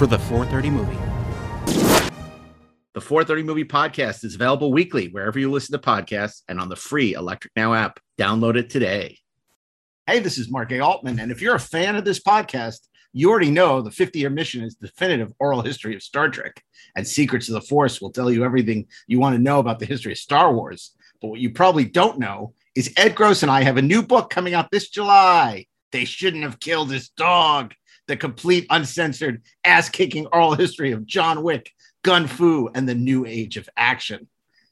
for the 430 movie. The 430 Movie Podcast is available weekly wherever you listen to podcasts and on the free Electric Now app. Download it today. Hey, this is Mark A. Altman, and if you're a fan of this podcast, you already know the 50 year mission is definitive oral history of Star Trek, and Secrets of the Force will tell you everything you want to know about the history of Star Wars. But what you probably don't know is Ed Gross and I have a new book coming out this July. They shouldn't have killed his dog. The complete, uncensored, ass kicking oral history of John Wick, Gun Fu, and the new age of action.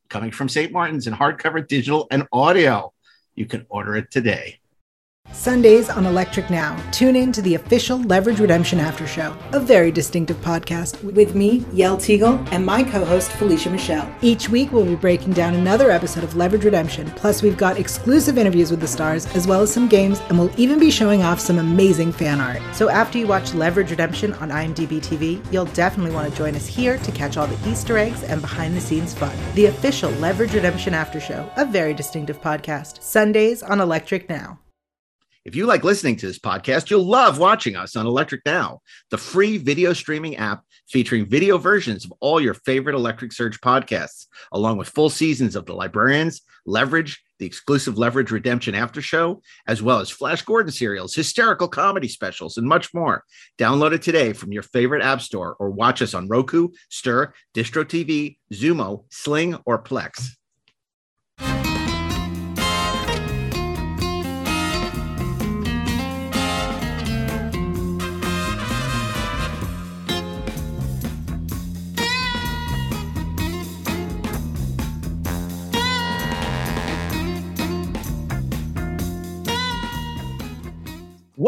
Coming from St. Martin's in hardcover, digital, and audio. You can order it today. Sundays on Electric Now. Tune in to the official Leverage Redemption After Show, a very distinctive podcast with me, Yael Tygiel, and my co host, Felicia Michelle. Each week, we'll be breaking down another episode of Leverage Redemption. Plus, we've got exclusive interviews with the stars, as well as some games, and we'll even be showing off some amazing fan art. So, after you watch Leverage Redemption on IMDb TV, you'll definitely want to join us here to catch all the Easter eggs and behind the scenes fun. The official Leverage Redemption After Show, a very distinctive podcast. Sundays on Electric Now. If you like listening to this podcast, you'll love watching us on Electric Now, the free video streaming app featuring video versions of all your favorite Electric Surge podcasts, along with full seasons of The Librarians, Leverage, the exclusive Leverage Redemption After Show, as well as Flash Gordon serials, hysterical comedy specials, and much more. Download it today from your favorite app store or watch us on Roku, Stirr, Distro TV, Xumo, Sling, or Plex.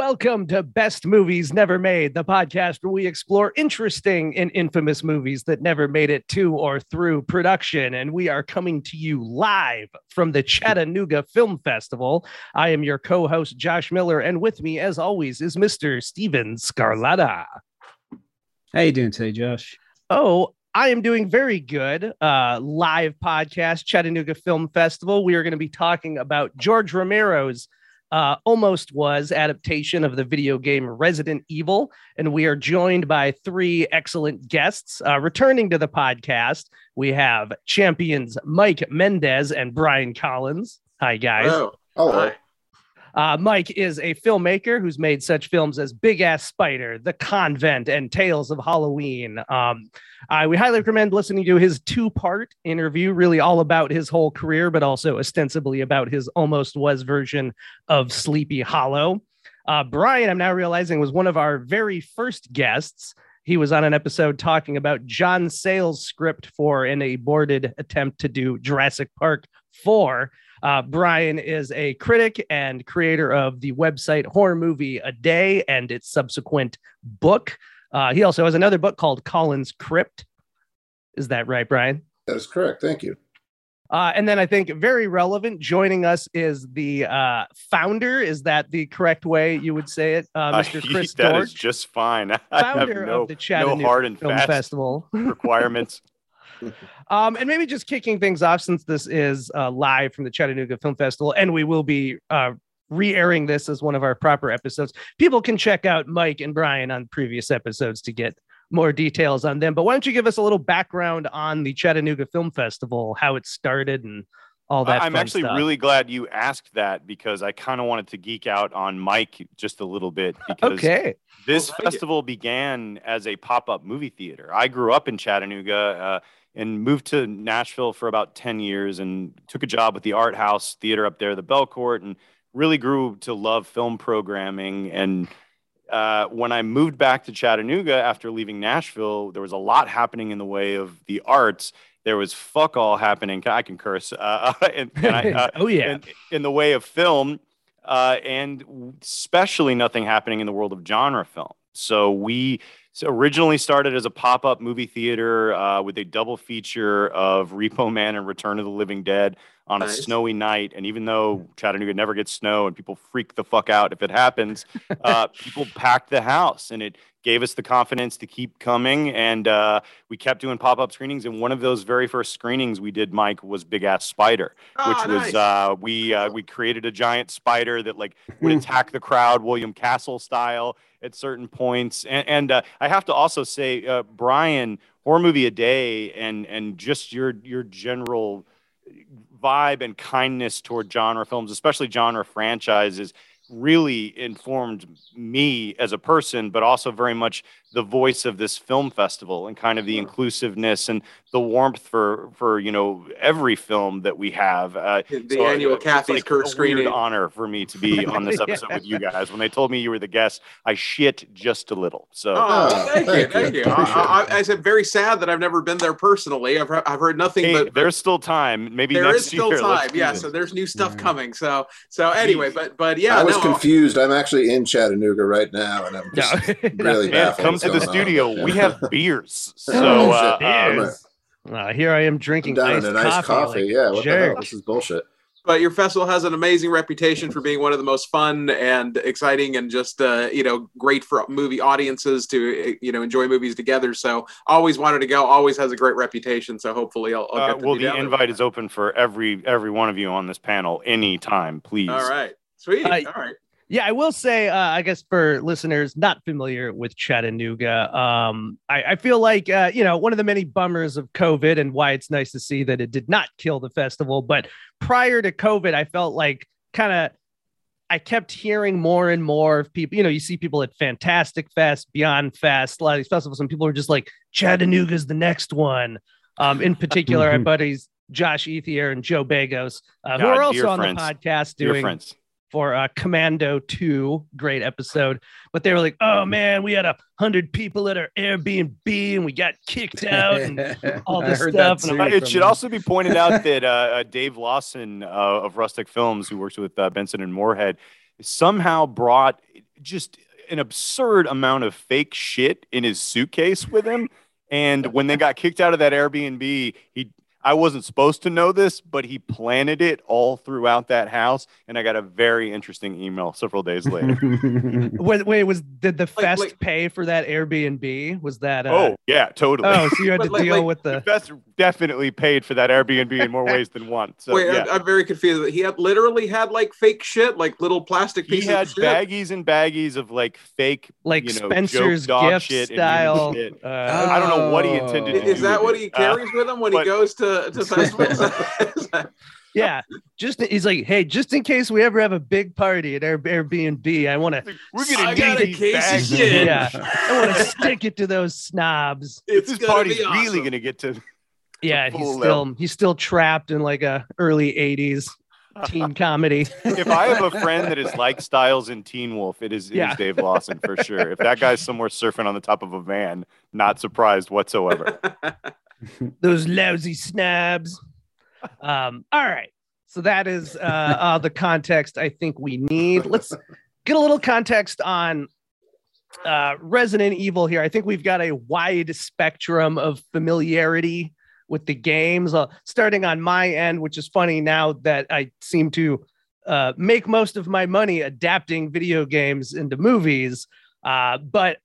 Welcome to Best Movies Never Made, the podcast where we explore interesting and infamous movies that never made it to or through production. And we are coming to you live from the Chattanooga Film Festival. I am your co host, Josh Miller, and with me, as always, is Mr. Steven Scarlatta. How you doing today, Josh? Oh, I am doing very good. Uh, live podcast, Chattanooga Film Festival. We are going to be talking about George Romero's uh, almost was adaptation of the video game Resident Evil. And we are joined by three excellent guests. Uh, returning to the podcast, we have champions Mike Mendez and Brian Collins. Hi, guys. Oh, hello. Uh, Mike is a filmmaker who's made such films as Big Ass Spider, The Convent, and Tales of Halloween. Um, we highly recommend listening to his two part interview, really all about his whole career, but also ostensibly about his almost was version of Sleepy Hollow. Uh, Brian, I'm now realizing, was one of our very first guests. He was on an episode talking about John Sayles' script for an aborted attempt to do Jurassic Park 4. Uh, Brian is a critic and creator of the website Horror Movie a Day and its subsequent book. Uh, he also has another book called Collins Crypt. Is that right, Brian? That is correct. Thank you. Uh, and then I think very relevant, joining us is the uh, founder. Is that the correct way you would say it, uh, Mr. Chris that is just fine. I founder no, of the no Chattanooga hard and Film fast Festival. requirements. Um, and maybe just kicking things off since this is uh, live from the Chattanooga Film Festival, and we will be uh, re-airing this as one of our proper episodes. People can check out Mike and Brian on previous episodes to get more details on them. But why don't you give us a little background on the Chattanooga Film Festival, how it started, and all that? I- I'm fun actually stuff? really glad you asked that because I kind of wanted to geek out on Mike just a little bit because okay. this Well, festival began as a pop-up movie theater. I grew up in Chattanooga uh, and moved to Nashville for about 10 years and took a job with the Art House Theater up there, the Belcourt, and really grew to love film programming. And uh, when I moved back to Chattanooga after leaving Nashville, there was a lot happening in the way of the arts. There was fuck all happening. I can curse. Uh, and, and I, uh, oh yeah. in, in the way of film, uh, and especially nothing happening in the world of genre film. So we so originally started as a pop-up movie theater uh, with a double feature of Repo Man and Return of the Living Dead on Nice. a snowy night. And even though Chattanooga never gets snow and people freak the fuck out if it happens, uh, people packed the house and it gave us the confidence to keep coming. And uh, we kept doing pop-up screenings. And one of those very first screenings we did, Mike, was Big Ass Spider, which Ah, was uh, we uh, we created a giant spider that like would attack the crowd, William Castle style at certain points. And, and uh, I have to also say, uh, Brian, horror movie a day, and and just your your general vibe and kindness toward genre films, especially genre franchises, really informed me as a person, but also very much the voice of this film festival and kind of the inclusiveness and the warmth for for you know every film that we have. Uh, The so, uh, annual it's Kathy's like Kirk a screening. Honor for me to be on this episode with you guys. When they told me you were the guest, I shit just a little. So Oh, Oh, thank, you, thank thank you. you. I, I, I said very sad that I've never been there personally. I've, he- I've heard nothing hey, but there's still time. Maybe there next is still year. Let's time. Yeah, so there's new stuff Yeah. coming. So so anyway, but but yeah, I was no, confused. I'm actually in Chattanooga right now, and I'm just really baffled. come what's to the on. studio. We have beers. So uh, shit. uh, Beers. Uh, here I am I'm drinking down iced in a nice coffee. like yeah, what the hell? This is bullshit. but your festival has an amazing reputation for being one of the most fun and exciting and just uh, you know great for movie audiences to uh, you know enjoy movies together. So always wanted to go. Always has a great reputation. So hopefully I'll, I'll uh, get to well, be the down invite is open for every every one of you on this panel anytime, please. All right, sweet. Uh, All right. Yeah, I will say, uh, I guess for listeners not familiar with Chattanooga, um, I, I feel like, uh, you know, one of the many bummers of COVID and why it's nice to see that it did not kill the festival. But prior to COVID, I felt like kind of, I kept hearing more and more of people, you know, you see people at Fantastic Fest, Beyond Fest, a lot of these festivals, and people are just like, Chattanooga's the next one. Um, in particular, our buddies Josh Ethier and Joe Begos, uh, who are also on friends. the podcast doing friends. For uh, Commando 2, great episode. But they were like, oh man, we had a hundred people at our Airbnb and we got kicked out and all this stuff. And I'm too like, it should them. also be pointed out that uh, uh, Dave Lawson uh, of Rustic Films, who works with uh, Benson and Moorhead, somehow brought just an absurd amount of fake shit in his suitcase with him. And when they got kicked out of that Airbnb, he I wasn't supposed to know this, but he planted it all throughout that house, and I got a very interesting email several days later. wait, wait, was did the Like- fest like- pay for that Airbnb? Was that uh, oh yeah, totally. oh, so you had to like- deal like- with The the Fest definitely paid for that Airbnb in more ways than one. So Wait, yeah. I'm, I'm very confused. He had literally had like fake shit, like little plastic pieces. he had of shit. baggies and baggies of like fake like you know, Spencer's dog gift shit and style. shit. Uh, I don't know what he intended to Is do that what it. he Uh, carries with him when he goes to, to festivals? Yeah, just he's like, hey, just in case we ever have a big party at Air, Airbnb, I want to, We're gonna I need these case of bags. shit. yeah, I want to stick it to those snobs. it's This party's be really gonna get to. Yeah, he's full still he's still trapped in like a early '80s teen comedy. If I have a friend that is like Stiles in Teen Wolf, it is, it is Yeah. Dave Lawson for sure. If that guy's somewhere surfing on the top of a van, not surprised whatsoever. Those lousy snobs. Um, all right, so that is uh, uh, the context I think we need. Let's get a little context on uh, Resident Evil here. I think we've got a wide spectrum of familiarity with the games. Uh, starting on my end, which is funny now that I seem to uh, make most of my money adapting video games into movies. Uh, but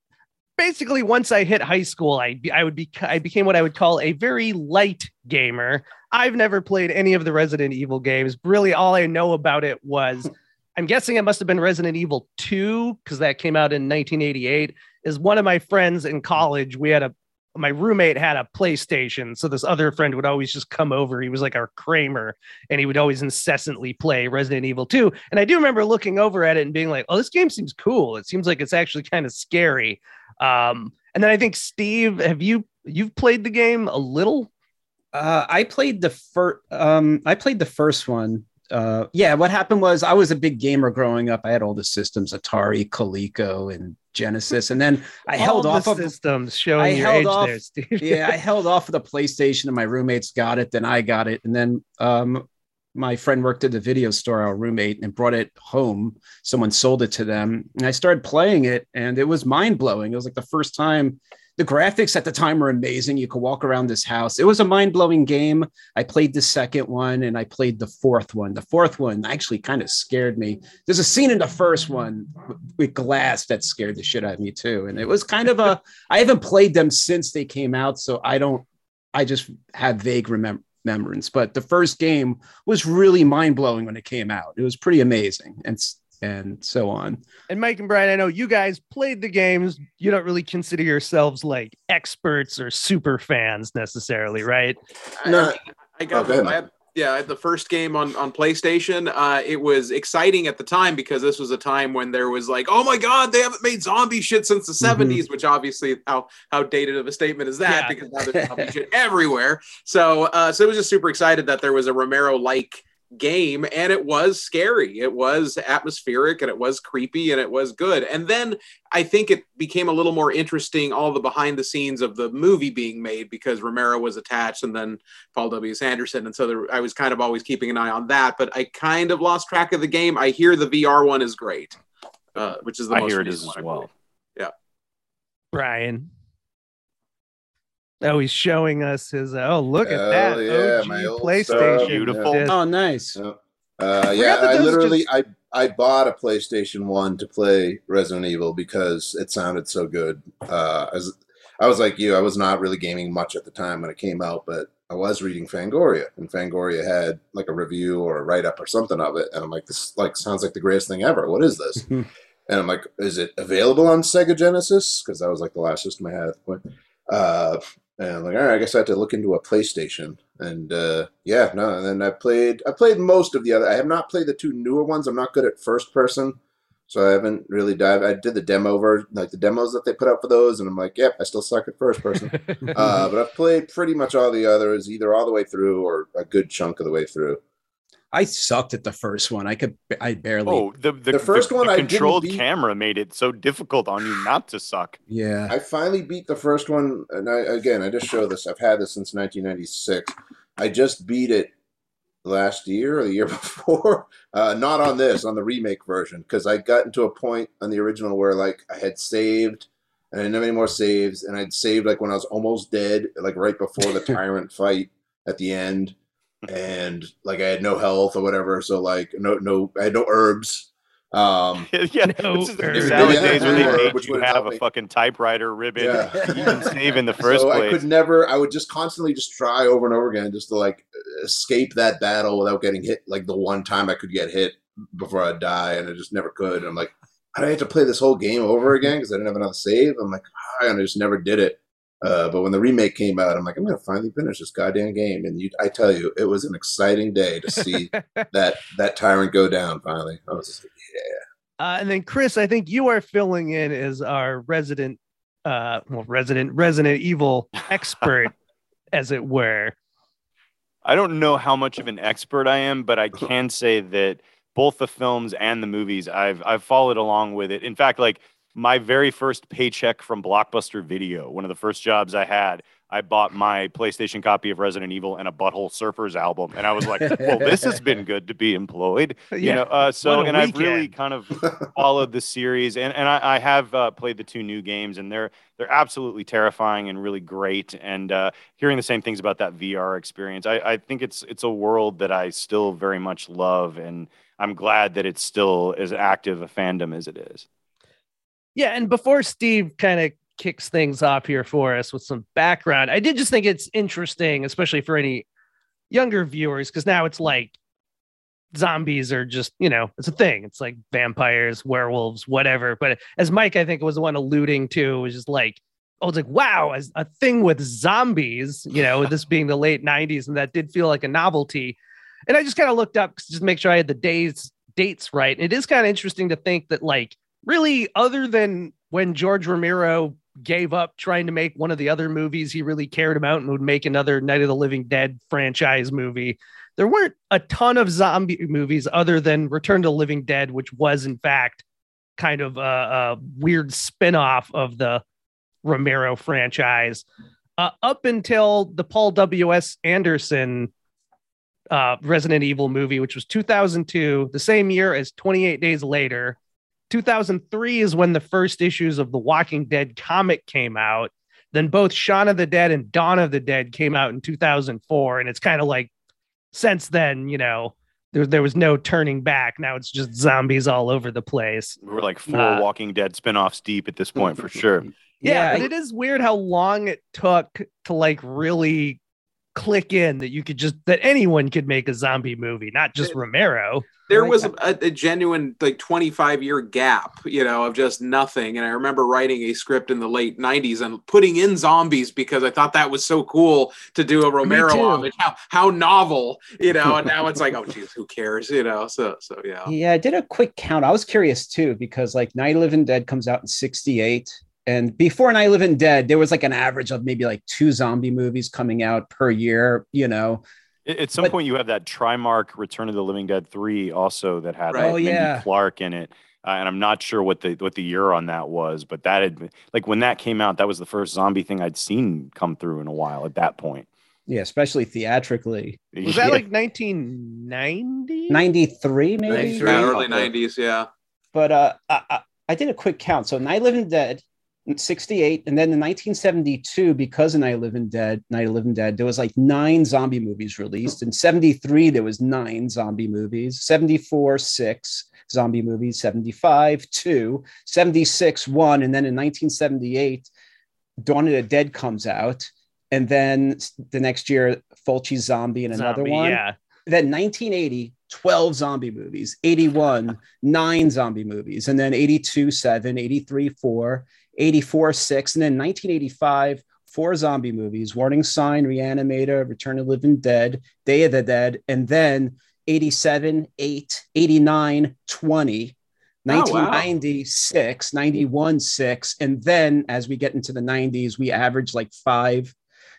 basically, once I hit high school, I I would be I became what I would call a very light gamer. I've never played any of the Resident Evil games. Really, all I know about it was. I'm guessing it must have been Resident Evil 2 because that came out in 1988. Is one of my friends in college. We had a my roommate had a PlayStation, so this other friend would always just come over. He was like our Kramer, and he would always incessantly play Resident Evil 2. And I do remember looking over at it and being like, "Oh, this game seems cool. It seems like it's actually kind of scary." Um, and then I think Steve, have you you've played the game a little? Uh, I played the first. Um, I played the first one. Uh, yeah, what happened was I was a big gamer growing up. I had all the systems: Atari, Coleco, and Genesis. And then I held the off of systems showing I your held age off- there, Steve. yeah, I held off of the PlayStation, and my roommates got it. Then I got it, and then um, my friend worked at the video store, our roommate, and brought it home. Someone sold it to them, and I started playing it, and it was mind blowing. It was like the first time. The graphics at the time were amazing. You could walk around this house. It was a mind blowing game. I played the second one and I played the fourth one. The fourth one actually kind of scared me. There's a scene in the first one with glass that scared the shit out of me too. And it was kind of a, I haven't played them since they came out. So I don't, I just have vague remem- remembrance. But the first game was really mind blowing when it came out. It was pretty amazing. And, and so on. And Mike and Brian, I know you guys played the games. You don't really consider yourselves like experts or super fans necessarily, right? No. I got Oh, I had, yeah, I had the first game on on PlayStation. Uh, it was exciting at the time because this was a time when there was like, oh my god, they haven't made zombie shit since the Mhm. 70s, which obviously how how dated of a statement is that Yeah. because now there's zombie shit everywhere. So uh, so it was just super excited that there was a Romero like game and it was scary. It was atmospheric and it was creepy and it was good. And then i think it became a little more interesting all the behind the scenes of the movie being made because romero was attached and then paul W.S. Anderson. And so there, i was kind of always keeping an eye on that but i kind of lost track of the game. I hear the vr one is great uh, which is the I most hear it recent is one as well. yeah. Brian. Oh, he's showing us his. Oh, look at Oh, that yeah, OG my old PlayStation. stuff. Beautiful. disc. Oh, nice. Uh, yeah, I literally just- I I bought a PlayStation One to play Resident Evil because it sounded so good. Uh, as I was like you, I was not really gaming much at the time when it came out, but I was reading Fangoria, and Fangoria had like a review or a write up or something of it, and I'm like, this like sounds like the greatest thing ever. What is this? and I'm like, is it available on Sega Genesis? Because that was like the last system I had at the point. Uh, and I'm like, all right, I guess I had to look into a PlayStation. And uh, yeah, no, and then I played I played most of the other I have not played the two newer ones. I'm not good at first person. So I haven't really dived. I did the demo ver like the demos that they put out for those, and I'm like, yep, I still suck at first person. uh, but I've played pretty much all the others, either all the way through or a good chunk of the way through. I sucked at the first one. I could, I barely. Oh, the the, The first one I controlled beat. camera made it so difficult on you not to suck. yeah. I finally beat the first one, and I, again, I just show this. I've had this since 1996. I just beat it last year or the year before. Uh, not on this, on the remake version, because I got into a point on the original where like I had saved, and I didn't have any more saves, and I'd saved like when I was almost dead, like right before the tyrant fight at the end, and like I had no health or whatever. So like no no I had no herbs. Um, yeah, No this is the urge. salad days when they made you would've a me. fucking typewriter ribbon. Yeah. You can save in the first so place. I could never. I would just constantly just try over and over again just to like escape that battle without getting hit. Like the one time I could get hit before I die, and I just never could. And I'm like, I don't have to play this whole game over again because I didn't have another save. I'm like, ah, and I just never did it. Uh, but when the remake came out, I'm like, I'm gonna finally finish this goddamn game. And you, I tell you, it was an exciting day to see that that tyrant go down. Finally, I was just like, Uh, and then Chris, I think you are filling in as our resident, uh, well, resident Resident Evil expert, as it were. I don't know how much of an expert I am, but I can say that both the films and the movies I've I've followed along with it. In fact, like my very first paycheck from Blockbuster Video, one of the first jobs I had, I bought my PlayStation copy of Resident Evil and a Butthole Surfers album, and I was like, "Well, this has been good to be employed." You Yeah. know, uh, so and I've really kind of followed the series, and and I, I have uh, played the two new games, and they're they're absolutely terrifying and really great. And uh, hearing the same things about that VR experience, I, I think it's it's a world that I still very much love, and I'm glad that it's still as active a fandom as it is. Yeah, and before Steve kind of kicks things off here for us with some background, I did just think it's interesting, especially for any younger viewers, because now it's like zombies are just, you know, it's a thing. It's like vampires, werewolves, whatever. But as Mike, I think, was the one alluding to, was just like, oh, I was like, wow, as a thing with zombies, you know, this being the late 90s, and that did feel like a novelty. And I just kind of looked up just to make sure I had the days dates right. And it is kind of interesting to think that like really other than when George Romero gave up trying to make one of the other movies he really cared about and would make another Night of the Living Dead franchise movie. There weren't a ton of zombie movies other than Return to the Living Dead, which was in fact kind of a, a weird spin-off of the Romero franchise. Uh, up until the Paul W.S. Anderson uh, Resident Evil movie, which was 2002, the same year as 28 Days Later. 2003 is when the first issues of the Walking Dead comic came out. Then both Shaun of the Dead and Dawn of the Dead came out in 2004. And it's kind of like since then, you know, there, there was no turning back. Now it's just zombies all over the place. We're like four Uh, Walking Dead spinoffs deep at this point for sure. Yeah, Yeah, and it is weird how long it took to like really click in that you could just that anyone could make a zombie movie, not just Romero. there Right. was a, a genuine like 25 year gap you know of just nothing and i remember writing a script in the late 90s and putting in zombies because i thought that was so cool to do a romero too. homage how, how novel you know and now it's like oh geez who cares you know so so yeah Yeah, I did a quick count. I was curious too because like Night of the Living Dead comes out in '68, and before Night of the Living Dead, there was like an average of maybe like two zombie movies coming out per year. You know, At at some But- point, you have that Trimark Return of the Living Dead three also that had Right. like, Oh, Mindy yeah. Clarke in it, uh, and I'm not sure what the what the year on that was, but that had like when that came out, that was the first zombie thing I'd seen come through in a while. At that point, yeah, especially theatrically. Was that like 1990? '93 maybe. 93. early 90s yeah But uh, I, I, I did a quick count. So Night of the Living Dead, in 68, and then in 1972, because of Night of Living Dead, Night of Living Dead, there was like nine zombie movies released. In 73, there was nine zombie movies. 74, six zombie movies. 75, two. 76, one. And then in 1978, Dawn of the Dead comes out. And then the next year, Fulci's Zombie and another Zombie, one Yeah. then 1980 12 zombie movies 81 9 zombie movies and then 82 7 83 4 84 6 and then 1985 four zombie movies warning sign reanimator return of the living dead day of the dead and then 87 8 89 20 Oh, wow. 1996 91 6 and then as we get into the 90s we average like five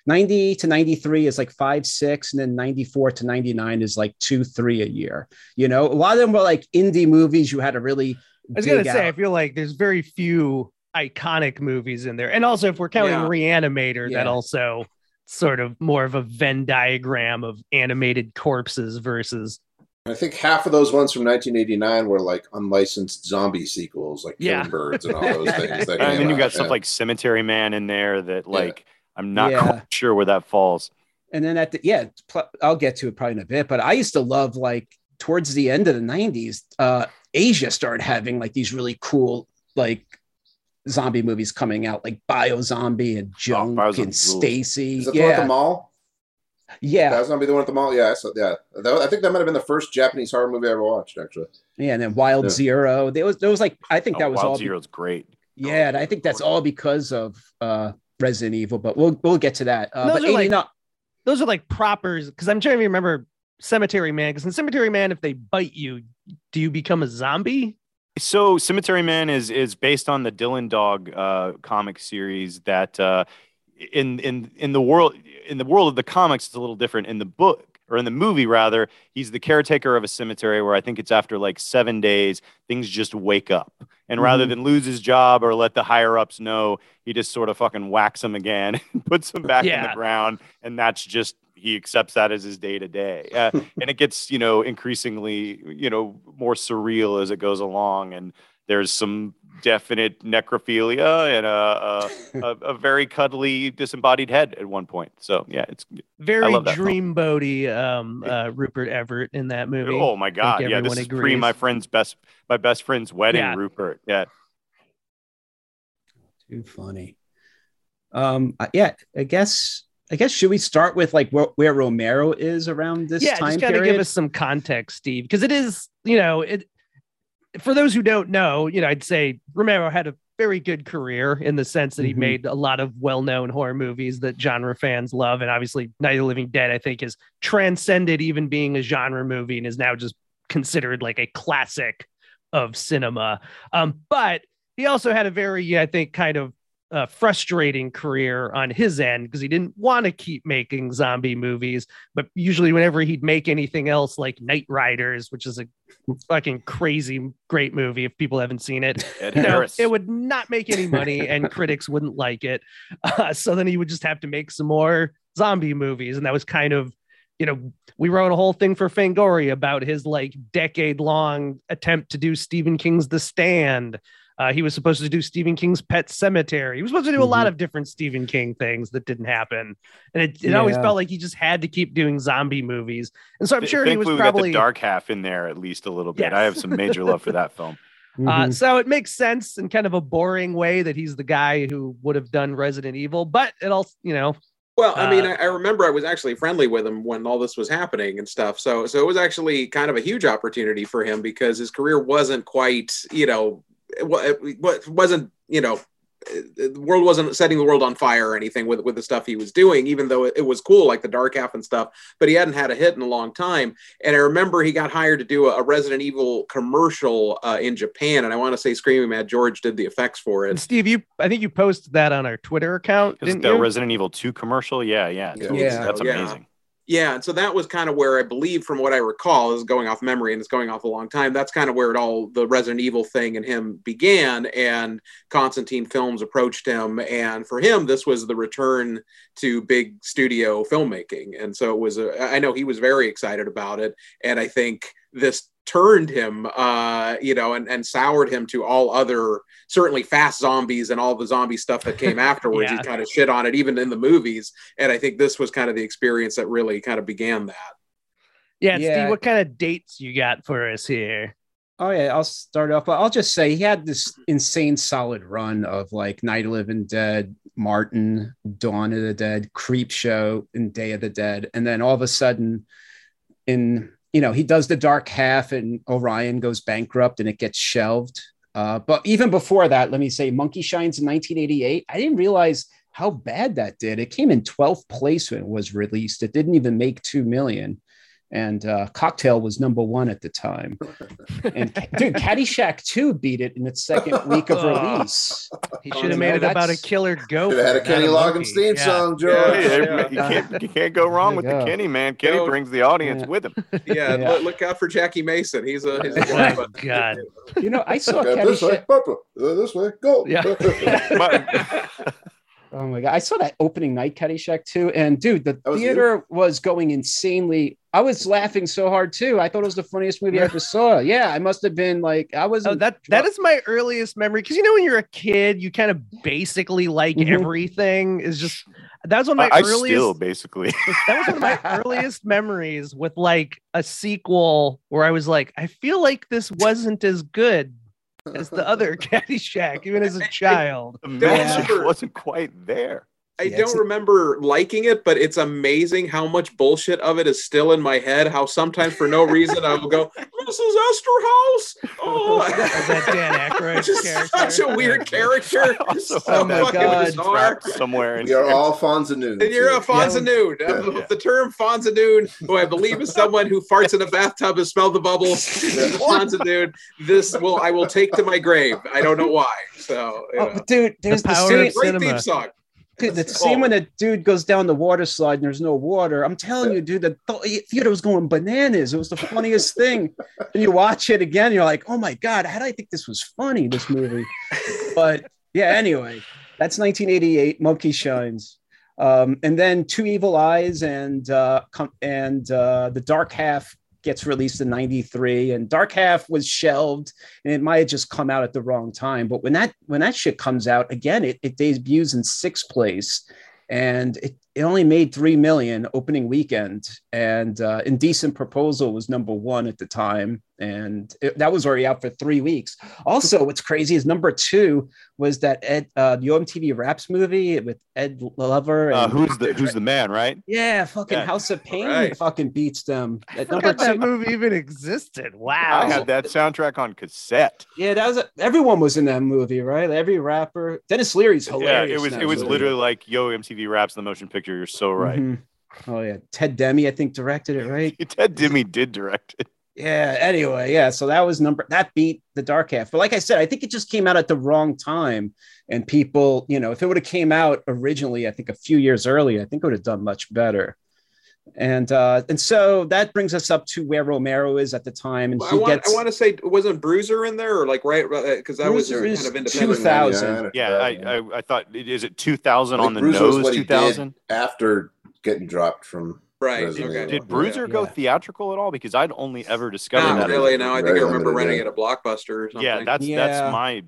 90 to 93 is like five, six, and then 94 to 99 is like two, three a year. You know, a lot of them were like indie movies you had to really. I was gonna dig say, I feel like there's very few iconic movies in there, and also if we're counting Yeah. Reanimator, that also sort of more of a Venn diagram of animated corpses versus I think half of those ones from 1989 were like unlicensed zombie sequels, like Yeah. Killing Birds and all those things. That and then you out, got stuff like Cemetery Man in there that like I'm not Yeah. quite sure where that falls. and then at the, yeah, pl- I'll get to it probably in a bit, but I used to love like towards the end of the 90s, uh, Asia started having like these really cool, like, zombie movies coming out like Bio Zombie and Junk Biozombie and. Stacy. Is that the one at the mall? yeah, That was gonna be the one at the mall. Yeah, so yeah. That, I think that might have been the first Japanese horror movie I ever watched. Actually, yeah. And then Wild Yeah. Zero. There was there was like I think Oh, that was Wild all. Zero's great. Yeah, and I think that's all because of uh Resident Evil, but we'll we'll get to that. Uh, Those but are like- 89 those are like propers because I'm trying to remember Cemetery Man because in Cemetery Man, if they bite you, do you become a zombie? So Cemetery Man is is based on the Dylan Dog uh, comic series that uh, in in in the world in the world of the comics it's a little different. In the book or in the movie rather, he's the caretaker of a cemetery where I think it's after like seven days things just wake up, and rather Mhm. than lose his job or let the higher ups know, he just sort of fucking whacks them again, and puts them back in the ground, and that's just he accepts that as his day to day. And it gets you know increasingly you know more surreal as it goes along and there's some definite necrophilia and a, a, a, a very cuddly disembodied head at one point so yeah it's Very love that dreamboaty, um, uh, Rupert Everett in that movie. oh my god yeah this everyone is pre my friend's best my best friend's wedding Yeah. rupert yeah Too funny. Um, yeah, I guess. I guess should we start with like where, where Romero is around this yeah, time just kind of give us some context, Steve, because it is, you know, it. For those who don't know, you know, I'd say Romero had a very good career in the sense that he Mhm. made a lot of well-known horror movies that genre fans love, and obviously Night of the Living Dead, I think, has transcended even being a genre movie and is now just considered like a classic of cinema. Um, but he also had a very, I think, kind of a frustrating career on his end because he didn't want to keep making zombie movies. But usually, whenever he'd make anything else like Knightriders, which is a fucking crazy great movie, if people haven't seen it, Ed you know, it would not make any money and critics wouldn't like it. Uh, so then he would just have to make some more zombie movies. And that was kind of, you know, we wrote a whole thing for Fangoria about his like decade long attempt to do Stephen King's The Stand. Uh, he was supposed to do Stephen King's Pet Sematary. He was supposed to do a lot of different Stephen King things that didn't happen. And it, it always felt like he just had to keep doing zombie movies. And so I'm Th- sure he was thankfully we probably got the dark half in there at least a little bit. Yes. I have some major love for that film. Uh, Mhm. so it makes sense in kind of a boring way that he's the guy who would have done Resident Evil, but it also, you know, Well, I mean, Uh, I, I remember I was actually friendly with him when all this was happening and stuff. So, so it was actually kind of a huge opportunity for him because his career wasn't quite, you know, it, wa- wasn't, you know, the world wasn't setting the world on fire or anything with with the stuff he was doing, even though it, it was cool, like the dark half and stuff. But he hadn't had a hit in a long time. And I remember he got hired to do a, a Resident Evil commercial uh, in Japan, and I want to say Screaming Mad George did the effects for and it. Steve, you, I think you posted that on our Twitter account, Is didn't the you? Resident Evil 2 commercial? Yeah, yeah. Yeah. Yeah. That's amazing. Yeah, and so that was kind of where I believe, from what I recall, is going off memory and it's going off a long time. That's kind of where it all the Resident Evil thing and him began. And Constantine Films approached him, and for him, this was the return to big studio filmmaking. And so it was. A, I know he was very excited about it, and I think this turned him, uh, you know, and, and soured him to all other certainly fast zombies and all the zombie stuff that came afterwards. Yeah. He kind of shit on it, even in the movies. And I think this was kind of the experience that really kind of began that. yeah, Yeah. Steve, what kind of dates you got for us here? Oh yeah, I'll start off. I'll just say he had this insane solid run of like Night of the Living Dead, Martin, Dawn of the Dead, Creepshow, and Day of the Dead, and then all of a sudden, in you know, he does the dark half, and Orion goes bankrupt, and it gets shelved. Uh, but even before that, let me say, Monkey Shines in 1988. I didn't realize how bad that did. It came in 12th place when it was released. It didn't even make two million. And uh, Cocktail was number one at the time. And dude, Caddyshack 2 beat it in its second week of release. He Oh, should have made it about a killer goat. Could have had a Kenny Loggins monkey. theme Yeah. song, George. Yeah, Hey, yeah. you, can't, you can't go wrong with There the you. Kenny, man. Kenny Yo. brings the audience Yeah. with him. Yeah, Yeah. Look, look out for Jackie Mason. He's a he's a Oh, God. You know, I saw Okay, this way, Caddyshack. This way, go. Yeah. Oh my god, I saw that opening night Caddyshack too, and dude, the That was theater was going insanely. I was laughing so hard too. I thought it was the funniest movie I ever saw. Yeah, I must have been like, I was. Oh, that that is my earliest memory because you know when you're a kid, you kind of basically like Mhm. everything. Is just that was one of my I earliest. still basically. that was one of my earliest memories with like a sequel where I was like, I feel like this wasn't as good as the other Caddyshack, even as a child. The magic remember- wasn't quite there. I Yeah, don't a- remember liking it, but it's amazing how much bullshit of it is still in my head. How sometimes for no reason I will go, "Mrs. Esterhaus." Oh, Is that Dan Aykroyd just character? such a weird character. I also so have my God. Trapped somewhere. In We are here. all Fonzanoons. And you're a here. Fonzanoon. Yeah. Uh, The term Fonzanoon, who I believe is someone who farts in a bathtub and smell the bubbles, is a Fonzanoon. This will I will take to my grave. I don't know why. So, you Oh, know. but dude, there's the, power scene. of great cinema. theme song. The scene when the dude goes down the water slide and there's no water. I'm telling you, dude, the th- theater was going bananas. It was the funniest thing. And you watch it again, you're like, oh my God, how did I think this was funny, this movie? But yeah, anyway, that's 1988, Monkey Shines. Um, and then Two Evil Eyes and uh, com- and uh, The Dark Half gets released in 93 and dark half was shelved and it might have just come out at the wrong time. But when that when that shit comes out again it, it debuts in sixth place and it, it only made three million opening weekend and uh, indecent proposal was number one at the time and it, that was already out for three weeks also what's crazy is number two was that ed uh, the omtv raps movie with ed lover Uh, who's the Who's the man? Right? yeah fucking Yeah. house of pain Right. fucking beats them I At number forgot that two- movie even existed. Wow, I Wow. had that soundtrack on cassette. Yeah, that was a, everyone was in that movie, right? Every rapper. Denis Leary's hilarious. Yeah, it was it was movie. literally like Yo MTV Raps the motion picture. You're so right. Mhm. Oh yeah, Ted Demme, I think directed it, right? Ted Demme did direct it. Yeah. Anyway, yeah. So that was number that beat the Dark Half. But like I said, I think it just came out at the wrong time, and people, you know, if it would have came out originally, I think a few years earlier, I think it would have done much better. And uh, and so that brings us up to where Romero is at the time, and I he want, gets I want to say, wasn't Bruiser in there or like right? Because that was kind of independent. 2000. Yeah, I, I, I thought is it 2000 on the Bruiser nose? what he did 2000. after getting dropped from Right. Resident Okay. Did Bruiser go Yeah. theatrical at all? Because I'd only ever discovered Not that. as- really. No, I think I remember limited, renting it at Blockbuster or something. Yeah, that's Yeah. that's my.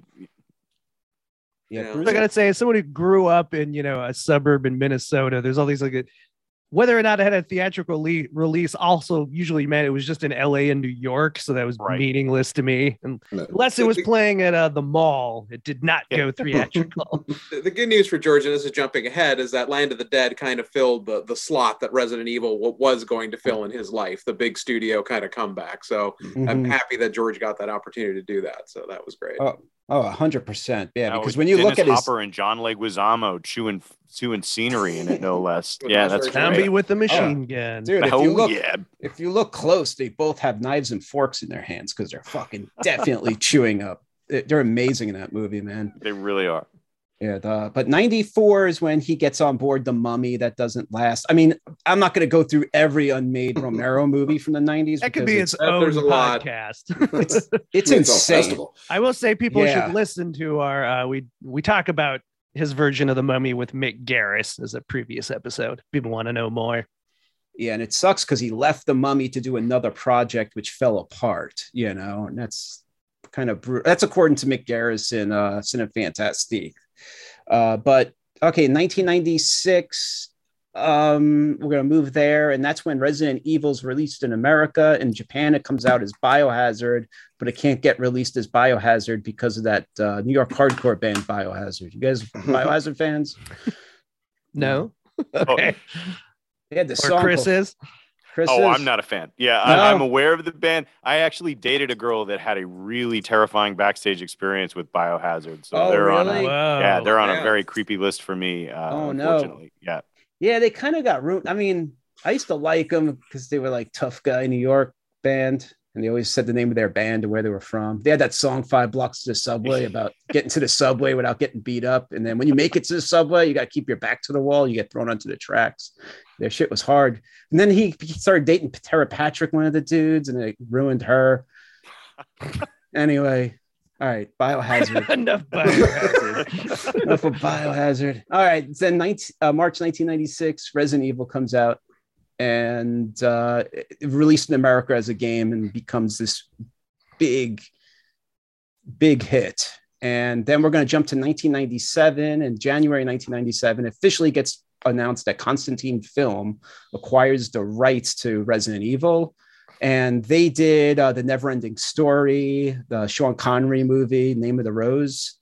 yeah, Yeah. I gotta say, as someone who grew up in you know a suburb in Minnesota, there's all these like whether or not it had a theatrical le- release also usually meant it was just in LA and New York, so that was Right. meaningless to me. And No. unless it was playing at uh, the mall, it did not go theatrical. The, the good news for George, and this is jumping ahead, is that Land of the Dead kind of filled the, the slot that Resident Evil w- was going to fill in his life, the big studio kind of comeback. So I'm Mhm. happy that George got that opportunity to do that. So that was great. Oh, oh, hundred percent. Yeah, Now, because when you Dennis look at his Hopper and John Leguizamo chewing chewing scenery in it, no less. Yeah, that's surgery. Zombie with the oh, machine gun. dude, if oh you look, yeah, if you look close, they both have knives and forks in their hands because they're fucking definitely chewing up. They're amazing in that movie, man. they really are. Yeah, the, but 94 is when he gets on board the mummy that doesn't last. I mean, I'm not going to go through every unmade Romero movie from the 90s. That could be it's, its own there's a podcast. it's, it's It's insane. I will say people Yeah. should listen to our uh, we we talk about his version of the mummy with Mick Garris as a previous episode. People want to know more. Yeah, and it sucks because he left the mummy to do another project which fell apart, you know, and that's kind of bru- that's according to Mick Garrison, uh Cinefantastique. Uh, but okay, 1996, um, we're gonna move there, and that's when Resident Evil's released in America. In Japan, it comes out as Biohazard, but it can't get released as Biohazard because of that uh, New York hardcore band Biohazard. You guys Biohazard fans? No. okay. They had the Or song Chris called- is. Chris Oh, is? I'm not a fan. Yeah, No. I, I'm aware of the band. I actually dated a girl that had a really terrifying backstage experience with Biohazard. So Oh, they're on a Whoa. yeah, they're on yeah. a very creepy list for me. Uh, Oh, no. unfortunately. Yeah. Yeah, they kind of got ruined. I mean, I used to like them because they were like tough guy New York band, and they always said the name of their band and where they were from. They had that song Five Blocks to the Subway about getting to the subway without getting beat up. And then when you make it to the subway, you got to keep your back to the wall. You get thrown onto the tracks. Their shit was hard. And then he, he started dating Tera Patrick, one of the dudes, and it ruined her. anyway, all right, Biohazard. Enough biohazard. Enough of biohazard. All right. Then 19, uh, March 1996, Resident Evil comes out and uh, released in America as a game and becomes this big, big hit. And then we're going to jump to 1997. And January 1997 officially gets announced that Constantine Film acquires the rights to Resident Evil. And they did uh, the Neverending Story, the Sean Connery movie, Name of the Rose.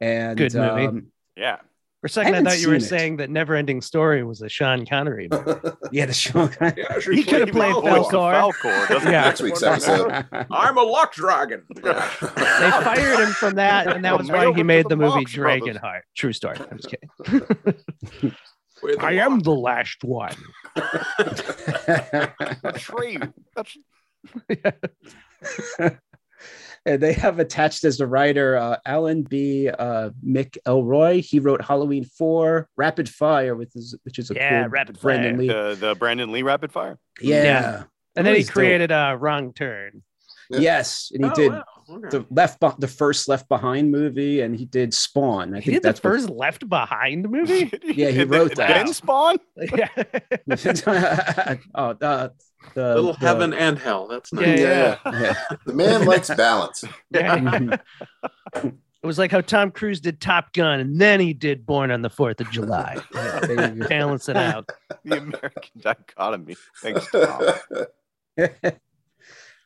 And Good movie. um, Yeah. For a second, I, haven't thought you were it. saying that Never Ending Story was a Sean Connery movie. yeah, the Sean Connery. Yeah. He could have played the Falkor. Falkor, doesn't Yeah. Next week's episode. I'm a luck dragon. They fired him from that, and that was why he made the the movie Marx Brothers. Dragonheart. True story. I'm just kidding. With the I am the last one. Betray you. That's and they have attached as the writer uh, Alan B. Uh, Mick Elroy. He wrote Halloween 4, Rapid Fire, with his, which is a Yeah, cool Rapid Brandon Fire. Lee. the the Brandon Lee Rapid Fire. Yeah. Yeah. And then he He's dope. created a wrong turn. Yes, and he Oh, did wow. Okay. the left, Be- the first Left Behind movie, and he did Spawn. I He think did the that's what- first Left Behind movie. Yeah, he wrote then- that. Then Spawn. yeah. oh, the, the Little the- heaven and hell. That's nice. Yeah, yeah. Yeah. The man likes balance. It was like how Tom Cruise did Top Gun, and then he did Born on the Fourth of July. Yeah, there you go. Balance it out. The American dichotomy. Thanks, Tom.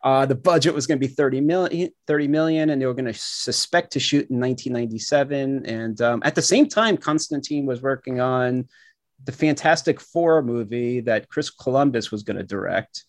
Uh, the budget was going to be 30 million, 30 million, and they were going to suspect to shoot in 1997. And um, at the same time, Constantine was working on the Fantastic Four movie that Chris Columbus was going to direct,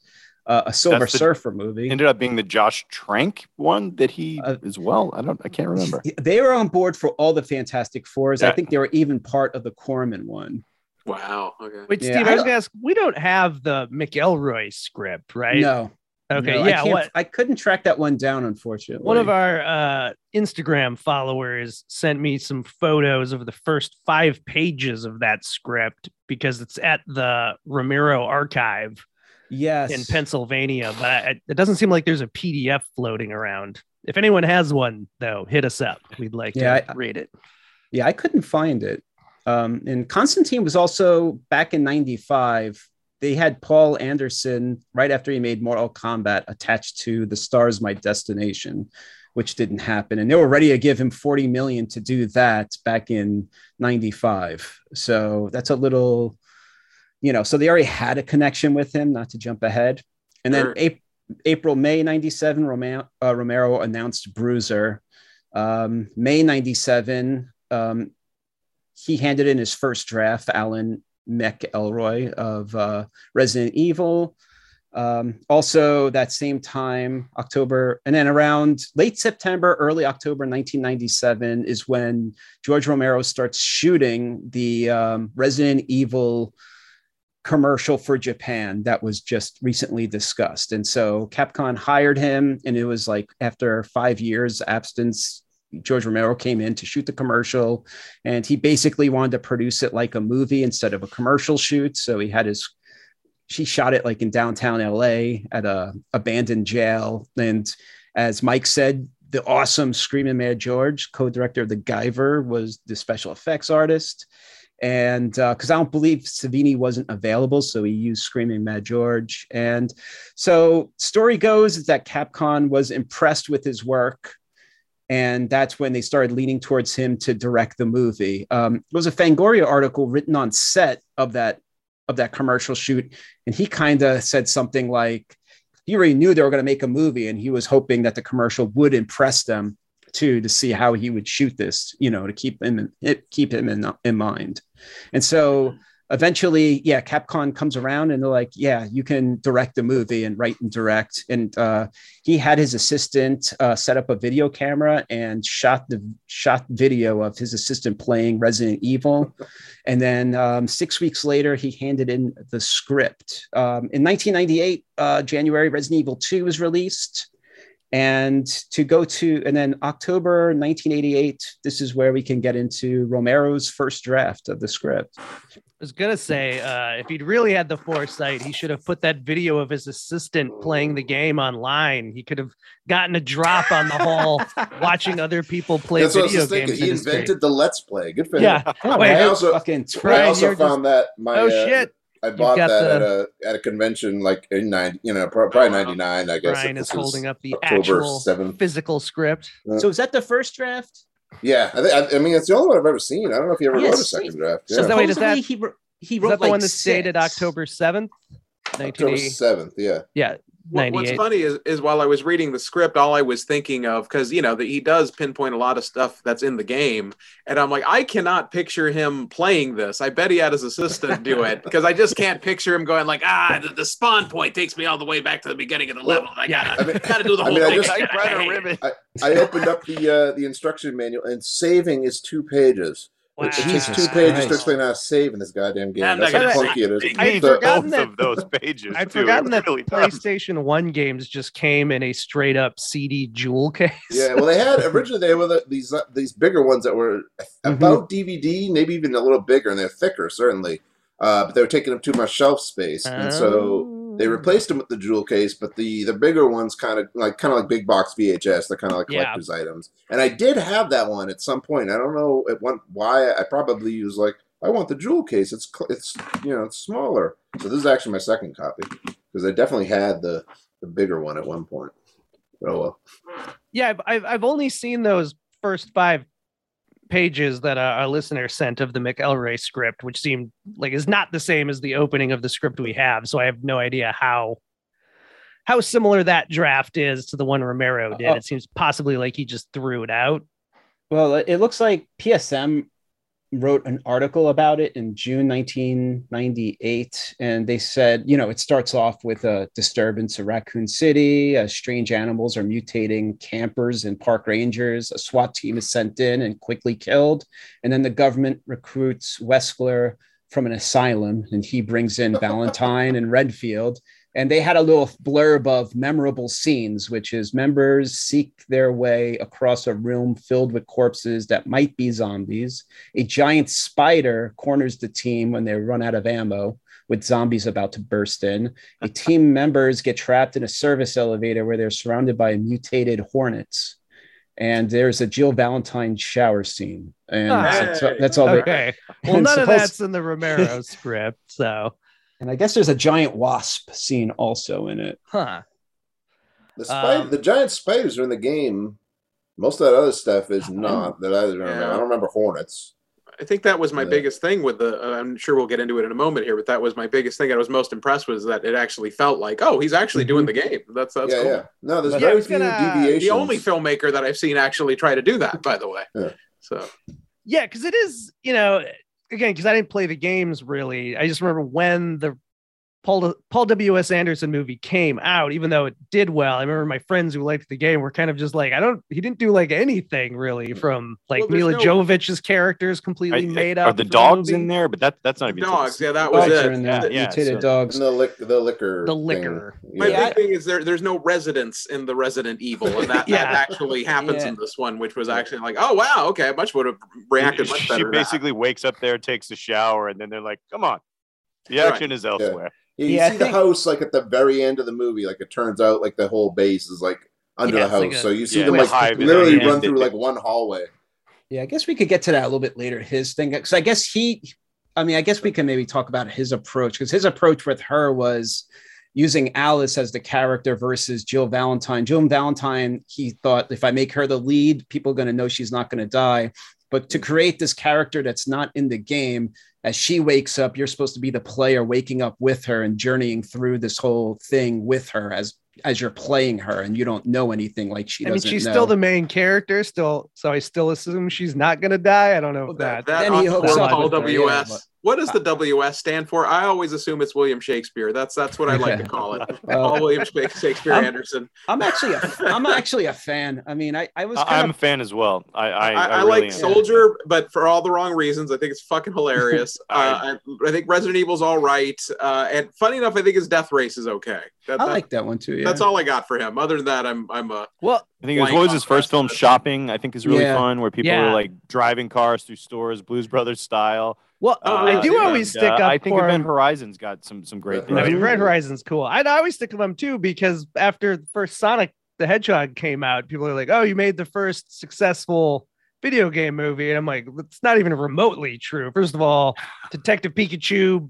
uh, a Silver the- Surfer movie. Ended up being the Josh Trank one that he Uh, as well. I don't. I can't remember. They were on board for all the Fantastic Fours. I think they were even part of the Corman one. Wow. Okay. Wait, Yeah, Steve, I I was gonna ask. We don't have the McElroy script, right? No, Okay, No, I yeah. can't- What I couldn't track that one down, unfortunately. one of our uh, Instagram followers sent me some photos of the first five pages of that script because it's at the Romero archive yes in Pennsylvania, but I, it doesn't seem like there's a PDF floating around. If anyone has one, though, hit us up. We'd like Yeah, to I- read it. Yeah, I couldn't find it. Um, and Constantine was also back in 95. They had Paul Anderson right after he made Mortal Kombat attached to The Stars My Destination, which didn't happen. And they were ready to give him 40 million to do that back in 95. So that's a little, you know, so they already had a connection with him, not to jump ahead. And then. April, April, May 97, Romero, uh, Romero announced Bruiser. Um, May 97, um, he handed in his first draft, Alan McElroy of uh, Resident Evil. Um, also, that same time, October, and then around late September, early October 1997 is when George Romero starts shooting the um, Resident Evil commercial for Japan that was just recently discussed. And so Capcom hired him, and it was like after five years absence, George Romero came in to shoot the commercial, and he basically wanted to produce it like a movie instead of a commercial shoot. So he had his she shot it like in downtown LA at a abandoned jail. And as Mike said, the awesome Screaming Mad George, co-director of the Guyver, was the special effects artist. And uh, because I don't believe Savini wasn't available, so he used Screaming Mad George. And so story goes that Capcom was impressed with his work and that's when they started leaning towards him to direct the movie. Um, there was a Fangoria article written on set of that of that commercial shoot, and he kind of said something like he already knew they were going to make a movie, and he was hoping that the commercial would impress them too to see how he would shoot this, you know, to keep him in, keep him in, in mind. And so eventually, yeah, Capcom comes around and they're like, yeah, you can direct the movie and write and direct. And uh, he had his assistant uh, set up a video camera and shot the shot video of his assistant playing Resident Evil. And then um, six weeks later, he handed in the script. Um, in 1998, uh, January, Resident Evil 2 was released. And to go to, and then October 1988, this is where we can get into Romero's first draft of the script. I was gonna say, uh, if he'd really had the foresight, he should have put that video of his assistant playing the game online. He could have gotten a drop on the whole watching other people play That's what I was video thinking. games. He invented the Let's Play. Good for him. Yeah. Oh, Wait, I also- fucking I also you're found that my oh uh, shit! I bought that the- at a at a convention like in ninety, you know, probably ninety nine. I guess Brian is this was holding up the October actual seventh. physical script. So is that the first draft? Yeah, I, think, I, I mean it's the only one I've ever seen. I don't know if he ever Yeah, wrote a sweet. second draft. So Yeah. that way, does that- he, wrote- he Is wrote that the like one that's dated. October seventh, October seventh. Yeah, Yeah, What, what's funny is, is while I was reading the script, all I was thinking of because you know that he does pinpoint a lot of stuff that's in the game, and I'm like, I cannot picture him playing this. I bet he had his assistant do it because I just can't picture him going like, ah, the, the spawn point takes me all the way back to the beginning of the level. I gotta, I mean- gotta do the I whole mean, I thing. just- Typewriter ribbon. I opened up the uh, the instruction manual and saving is two pages. Wow. It takes Jesus two pages Christ. to explain how to save in this goddamn game. And That's I how clunky it is. I had The- forgotten both that- of those pages. I'd too. forgotten that really does. PlayStation One games just came in a straight up CD jewel case. Yeah, well, they had originally they were the, these uh, these bigger ones that were about DVD, maybe even a little bigger, and they're thicker certainly. Uh, but they were taking up too much shelf space, and so Oh. They mm-hmm. replaced them with the jewel case. But the the bigger ones kind of like kind of like big box VHS. They're kind of like Yeah. collector's items. And I did have that one at some point. I don't know at one why. I probably was like, I want the jewel case. It's it's you know it's smaller. So this is actually my second copy because I definitely had the the bigger one at one point. Oh well. Yeah, I've, I've I've only seen those first five pages that uh, our listener sent of the McElroy script, which seemed like is not the same as the opening of the script we have. So I have no idea how how similar that draft is to the one Romero did. Oh. It seems possibly like he just threw it out. Well, it looks like PSM wrote an article about it in June 1998. And they said, you know, it starts off with a disturbance in Raccoon City. Uh, strange animals are mutating campers and park rangers. A SWAT team is sent in and quickly killed. And then the government recruits Westler from an asylum and he brings in Valentine and Redfield. And they had a little blurb of memorable scenes, which is members seek their way across a room filled with corpses that might be zombies. A giant spider corners the team when they run out of ammo, with zombies about to burst in. A team members get trapped in a service elevator where they're surrounded by mutated hornets. And there's a Jill Valentine shower scene, and Ah. that's, that's all. they- Okay. Well, and none of that's in the Romero script, so And I guess there's a giant wasp scene also in it. huh. The spider, Um, the giant spiders are in the game. Most of that other stuff is not that I remember. Yeah. I don't remember hornets. I think that was my Yeah. biggest thing with the. Uh, I'm sure we'll get into it in a moment here, but that was my biggest thing. I was most impressed was that it actually felt like, oh, he's actually doing the game. That's that's yeah, cool. yeah. No, there's But very few gonna- deviations. The only filmmaker that I've seen actually try to do that, by the way. Yeah. So Yeah, because it is, you know, again, because I didn't play the games really. I just remember when the Paul Paul W S Anderson movie came out, even though it did well. I remember my friends who liked the game were kind of just like, I don't. He didn't do like anything really from like Well, Mila no- Jovovich's characters I- completely I- made up. Are the dogs movie. in there? But that that's not the even dogs, yeah, that was it. in there, Yeah, yeah, mutated so- dogs. And the lick, the liquor. The thing. liquor. My Yeah. big thing is there. There's no residence in the Resident Evil, and that, Yeah. that actually happens Yeah. in this one, which was actually like, oh wow, okay, I much would have reacted much she better. to that. basically wakes up there, takes a shower, and then they're like, "Come on, the Right. action is elsewhere." You Yeah, see think- the house like at the very end of the movie. Like it turns out like the whole base is like under Yeah, the it's like house. a- so you see Yeah, them like literally run through like one hallway. Yeah, I guess we could get to that a little bit later. His thing, because I guess he, I mean, I guess we can maybe talk about his approach because his approach with her was using Alice as the character versus Jill Valentine. Jill Valentine, he thought if I make her the lead, people are going to know she's not going to die. But to create this character that's not in the game, as she wakes up, you're supposed to be the player waking up with her and journeying through this whole thing with her as as you're playing her, and you don't know anything like she I mean, doesn't. she's know. still the main character, still. So I still assume she's not gonna die. I don't know if that, that. that Then he on hooks up Paul with her, WS. Yeah, but- what does the WS stand for? I always assume it's William Shakespeare. That's that's what I like to call it. Well, Paul William Shakespeare I'm- Anderson. I'm actually a, I'm actually a fan. I mean, I, I was I- kind I'm a fan as well. I I, I, I, I, really like am. Soldier, but for all the wrong reasons. I think it's fucking hilarious. uh, I, I think Resident Evil's all right. Uh, and funny enough, I think his Death Race is okay. That, I that- like that one too. Yeah. That's all I got for him. Other than that, I'm I'm a Well, I think it was what was his first film. Shopping. I think is really Yeah. fun, where people Yeah. are like driving cars through stores, Blues Brothers style. Well, Oh, I really? do always And, stick uh, up I think for Event him. Horizon's got some some great Yeah, things. I mean, Right. Red Horizon's cool. I'd always stick with them too because after the first Sonic the Hedgehog came out, people are like, "Oh, you made the first successful video game movie," and I'm like, "It's not even remotely true." First of all, Detective Pikachu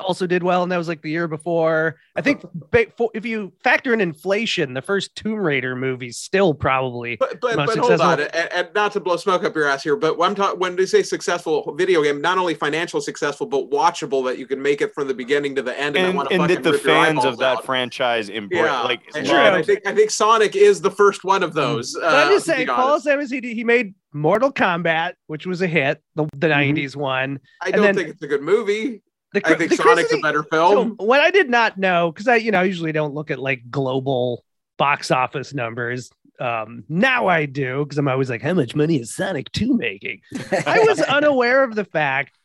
also did well, and that was like the year before. I think if you factor in inflation, the first Tomb Raider movie still probably. But but, Most but hold on, successful- and, and not to blow smoke up your ass here, but when I'm talking when they say successful video game, not only financial successful, but watchable that you can make it from the beginning to the end, and, and, and to that the fans of that out. franchise embrace yeah, like and, True. and I think I think Sonic is the first one of those. But I'm uh, just saying, Paul honest. Samus, he, he made Mortal Kombat, which was a hit, the, the Mhm. 90s one. I and don't then- think it's a good movie. The, I think Sonic's a crazy- better So film. what I did not know, because I, you know, I usually don't look at like global box office numbers. Um, now I do because I'm always like, how much money is Sonic 2 making? I was unaware of the fact,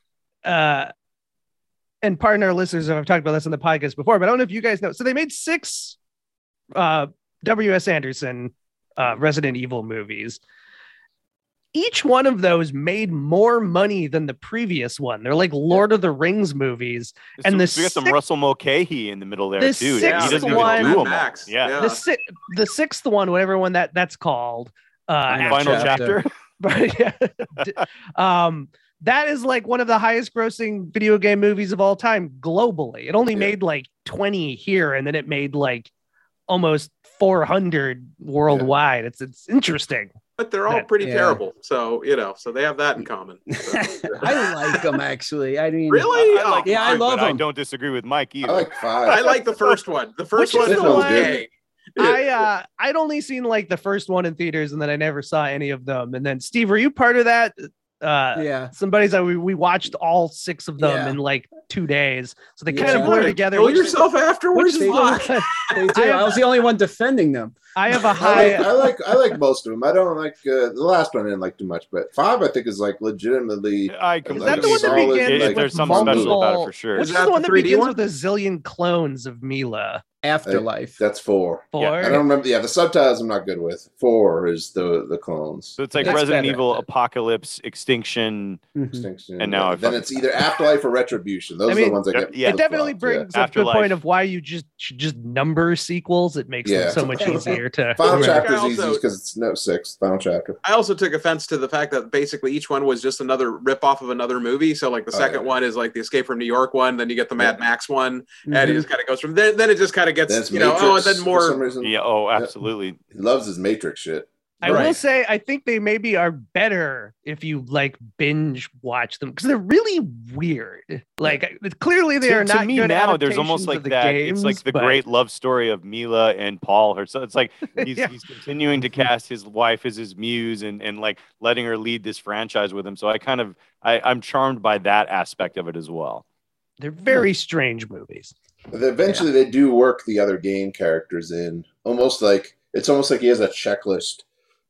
uh, and pardon our listeners if I've talked about this on the podcast before, but I don't know if you guys know. So they made six uh, W.S. Anderson uh, Resident Evil movies. Each one of those made more money than the previous one. They're like Lord of the Rings movies. and so, the we got some Russell Mulcahy in the middle there the too. sixth he doesn't even one- do them. Max, Yeah. yeah. The si- the sixth one, whatever one that that's called, uh, Final Final chapter. chapter. but yeah, um, that is like one of the highest grossing video game movies of all time globally. It only Yeah. made like 20 here and then it made like almost 400 worldwide. It's it's interesting. But they're all that- pretty yeah. terrible. So you know, so they have that in common. So, I like them actually. I mean, Really? I like Oh, yeah, I love but I them. don't disagree with Mike either. I like five. I like the first one. The first Which is one the was one- okay. I uh I'd only seen like the first one in theaters and then I never saw any of them. And then Steve, were you part of that? Uh yeah. somebody's that we, we watched all six of them Yeah. in like two days. So they Yeah. kind of blur together. Kill yourself afterwards. which is the Fuck. one- They do. I I, was the only one defending them. I have a I high like, I like I like most of them. I don't like uh, the last one. I didn't like too much, but five I think is like legitimately. I Is completely that the one that begins like, with there's something special about it for sure. Which Is is that the one that begins one? with a zillion clones of Mila? Afterlife. That's four. Four. I don't remember. Yeah, the subtitles I'm not good with. Four is the the clones. So it's like That's Resident better. Evil, Apocalypse, Extinction. Mhm. Extinction. And now I then it's either Afterlife or Retribution. Those I are the ones I get. yeah. it definitely flip-flops, yeah. brings up the point of why you just should just number sequels. It makes Yeah. them so much easier to. Final remember. chapter is easy because it's no six. Final chapter. I also took offense to the fact that basically each one was just another rip off of another movie. So like the Oh, second yeah. one is like the Escape from New York one, then you get the Mad Yeah. Max one, Mhm. and it just kind of goes from then. Then it just kind of gets Then you know Matrix oh, and then for more. some reason. Yeah. Oh, absolutely. He loves his Matrix shit. I will say, I think they maybe are better if you like binge watch them because they're really weird. Like clearly they to, are to not me good now there's almost like that games, it's like the but- great love story of mila and paul her so it's like he's, Yeah. he's continuing to mm-hmm. cast his wife as his muse and, and like letting her lead this franchise with him so i kind of I, i'm charmed by that aspect of it as well They're very strange movies. But eventually, they do work the other game characters in. Almost like it's almost like he has a checklist,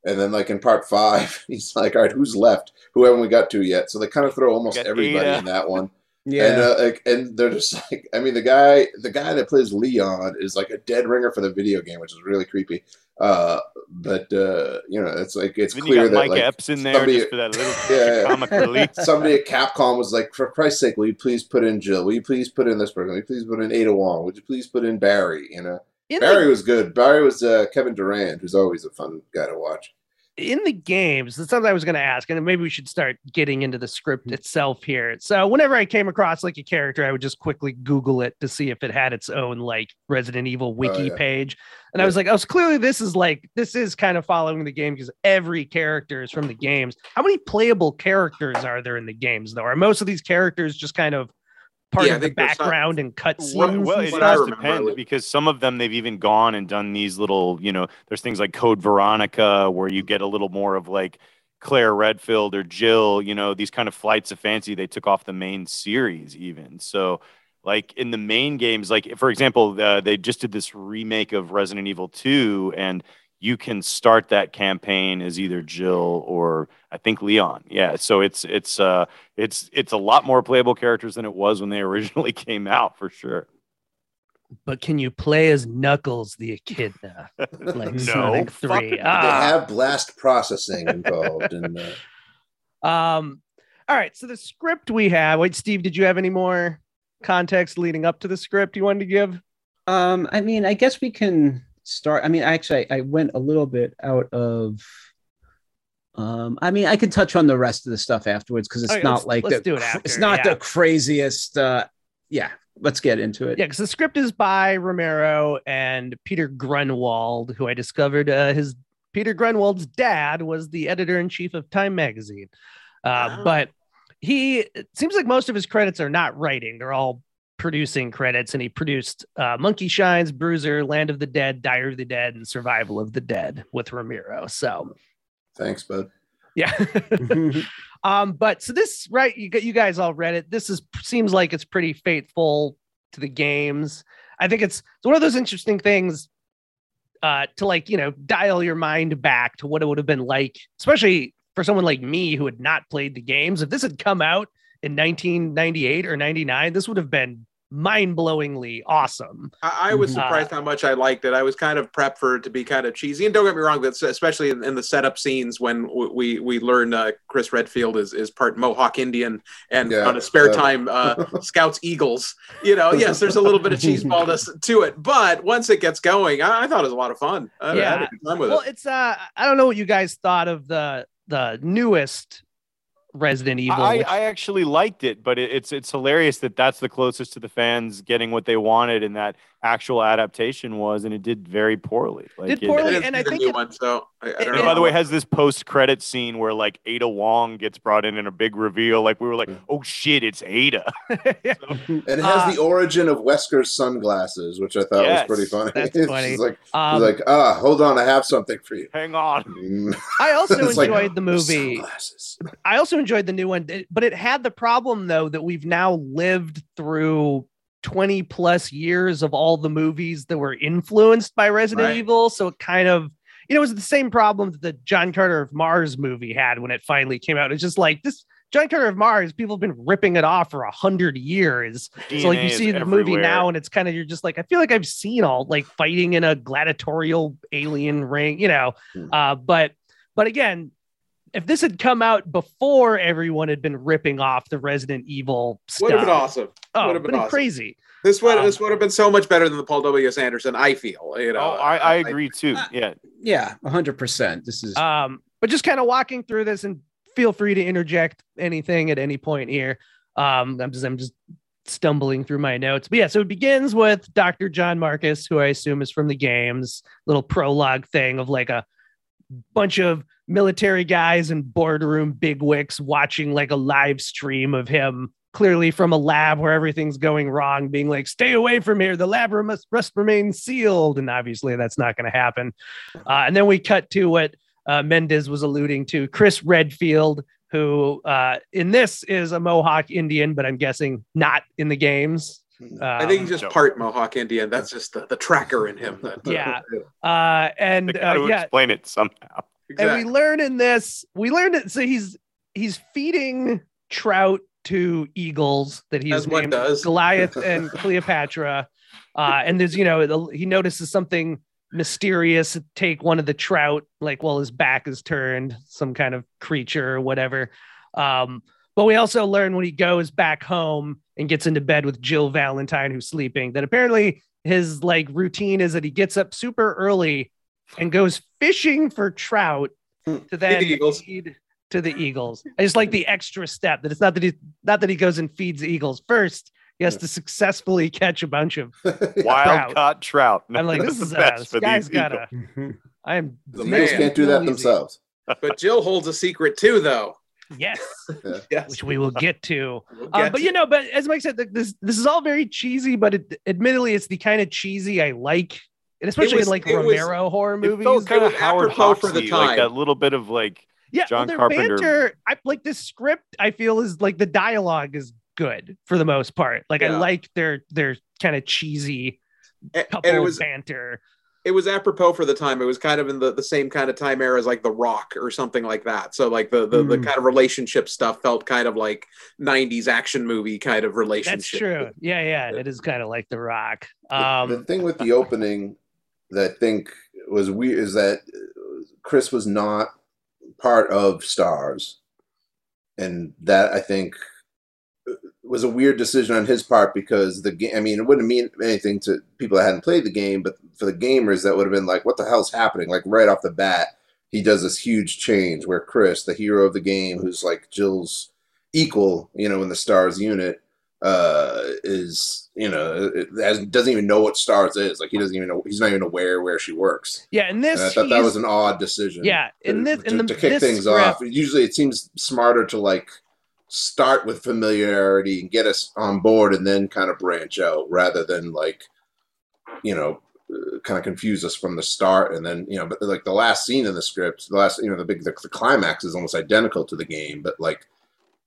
and then like in part five, he's like, "All right, who's left? Who haven't we got to yet?" So they kind of throw almost everybody Ada. in that one. Yeah. And uh, like, and they're just like, I mean, the guy, the guy that plays Leon is like a dead ringer for the video game, which is really creepy. Uh, but uh, you know, it's like it's then clear you got that mike like epps in there somebody- just for that little Yeah, yeah. comic relief somebody at Capcom was like, for Christ's sake, will you please put in Jill? Will you please put in this person? Will you please put in Ada Wong? Would you please put in Barry? You know, In Barry the, was good. Barry was uh, Kevin Durand, who's always a fun guy to watch. in the games, that's something I was going to ask, and maybe we should start getting into the script itself here. So, whenever I came across like a character, I would just quickly Google it to see if it had its own like Resident Evil wiki yeah. page. And I was like, oh, so clearly this is like this is kind of following the game because every character is from the games. How many playable characters are there in the games though? Are most of these characters just kind of part Yeah, of the think there's some- background and cutscenes? Well, well, it does remember, depend like- because some of them they've even gone and done these little, you know, there's things like Code Veronica where you get a little more of like Claire Redfield or Jill, you know, these kind of flights of fancy they took off the main series even. So like in the main games, like for example, uh, they just did this remake of Resident Evil 2 and you can start that campaign as either Jill or I think Leon. Yeah, so it's it's uh it's it's a lot more playable characters than it was when they originally came out for sure. but can you play as Knuckles the Echidna? Like no, Sonic 3. no. they Ah. have blast processing involved, and uh, Um, all right. So the script we have. Wait, Steve, did you have any more context leading up to the script you wanted to give? Um, I mean, I guess we can start. I mean, actually, I, I went a little bit out of. Um, I mean, I can touch on the rest of the stuff afterwards because it's Okay, not like the, it after, It's not yeah. the craziest. Uh, yeah, let's get into it. Yeah, because the script is by Romero and Peter Grunwald, who I discovered uh, his Peter Grunwald's dad was the editor in chief of Time magazine. Uh, Wow. But he it seems like most of his credits are not writing; they're all producing credits. And he produced uh, Monkey Shines, Bruiser, Land of the Dead, Diary of the Dead, and Survival of the Dead with Romero. So thanks, bud. yeah. um, but so this right, you got you guys all read it. This is seems like it's pretty faithful to the games. I think it's it's one of those interesting things uh to like, you know, dial your mind back to what it would have been like, especially for someone like me who had not played the games. If this had come out in 1998 or 99, this would have been mind-blowingly awesome. I, I was Mhm. surprised how much I liked it. I was kind of prepped for it to be kind of cheesy, and don't get me wrong, that's especially in, in the setup scenes when w- we we learn uh, Chris Redfield is is part Mohawk Indian, and Yeah, on his spare uh, time uh, scouts eagles. You know, yes, there's a little bit of cheeseballness to it, but once it gets going, I, I thought it was a lot of fun. I, I had Yeah. a good time with Well, it. it's uh I don't know what you guys thought of the the newest Resident Evil. I, which- I actually liked it, but it, it's it's hilarious that that's the closest to the fans getting what they wanted, and that actual adaptation was, and it did very poorly. Like Did poorly, I didn't and see I think it- one, so I, I don't and know. By the way, has this post-credit scene where like Ada Wong gets brought in in a big reveal. Like we were like, oh shit, it's Ada. Yeah. And it has Uh, the origin of Wesker's sunglasses, which I thought Yes, was pretty funny. that's It's funny. just like, he's Um, like, ah, hold on, I have something for you. Hang on. I also It's like, enjoyed the movie. Sunglasses. I also enjoyed the new one, but it had the problem though that we've now lived through 20 plus years of all the movies that were influenced by Resident Right. Evil. So it kind of, you know, it was the same problem that the John Carter of Mars movie had when it finally came out. It's just like this John Carter of Mars, people have been ripping it off for a hundred years. so like you see the movie now, and it's kind of you're just like, I feel like I've seen all like fighting in a gladiatorial alien ring, you know. Hmm. Uh, but but again, if this had come out before everyone had been ripping off the Resident Evil stuff, Would have been awesome. oh, Would would have been been awesome. crazy. This would Um, this would have been so much better than the Paul W. S. Anderson. I feel. You know. Oh, I, I agree too. Yeah. Yeah, hundred percent. This is Um, but just kind of walking through this and feel free to interject anything at any point here. Um, I'm just I'm just stumbling through my notes. But yeah, so it begins with Dr. John Marcus, who I assume is from the games, little prologue thing of like a bunch of military guys and boardroom bigwigs watching like a live stream of him clearly from a lab where everything's going wrong being like stay away from here. The lab must, must remain sealed. And obviously that's not going to happen. Uh, and then we cut to what uh, Mendez was alluding to Chris Redfield, who uh, in this is a Mohawk Indian, but I'm guessing not in the games. I think he's Um, just no. part Mohawk Indian. That's just the, the tracker in him. That, yeah, uh, and uh, to yeah, explain it somehow. and we learn in this, we learned it. So he's he's feeding trout to eagles that he's As named does. Goliath and Cleopatra. Uh, and there's you know he notices something mysterious take one of the trout like while his back is turned some kind of creature or whatever um but we also learn when he goes back home and gets into bed with jill valentine who's sleeping that apparently his like routine is that he gets up super early and goes fishing for trout to then the eagles. feed to the eagles i just like the extra step that it's not that he not that he goes and feeds the eagles first he has to successfully catch a bunch of Wild Trout. caught trout. i'm like That's this the is uh, best this for guy's these gotta eagles. i am the Man. Eagles can't do that Easy. themselves. but Jill holds a secret too, though. Yes Yes. which we will get to We'll Uh, get but to you know, but as Mike said, this this is all very cheesy, but it, admittedly, it's the kind of cheesy I like, and especially was- in like it was- Romero horror It movies. felt kind of Howard apropos for the Hawksy, like time. that little bit of like yeah, John well, their Carpenter. banter. I like this script. I feel is like the dialogue is good for the most part. Like I like their their kind of cheesy and, couple and it was banter. It was apropos for the time. It was kind of in the, the same kind of time era as like The Rock or something like that. So like the the, the Mm. kind of relationship stuff felt kind of like '90s action movie kind of relationship. That's true. Yeah, yeah, it is kind of like The Rock. The- the Um, thing with the opening that I think was weird is that uh, Chris was not part of Stars, and that I think was a weird decision on his part because the game. I mean, it wouldn't mean anything to people that hadn't played the game, but for the gamers, that would have been like, "What the hell's happening?" Like right off the bat, he does this huge change where Chris, the hero of the game, who's like Jill's equal, you know, in the Stars unit, uh, is you know has, doesn't even know what Stars is. Like he doesn't even know. He's not even aware where she works. yeah, and this, And I thought that was an odd decision. yeah, in to, this, in to, the to kick this things script, off. Usually, it seems smarter to like start with familiarity and get us on board, and then kind of branch out, rather than like you know uh, kind of confuse us from the start, and then you know, but like the last scene in the script, the last you know the big the, the climax is almost identical to the game, but like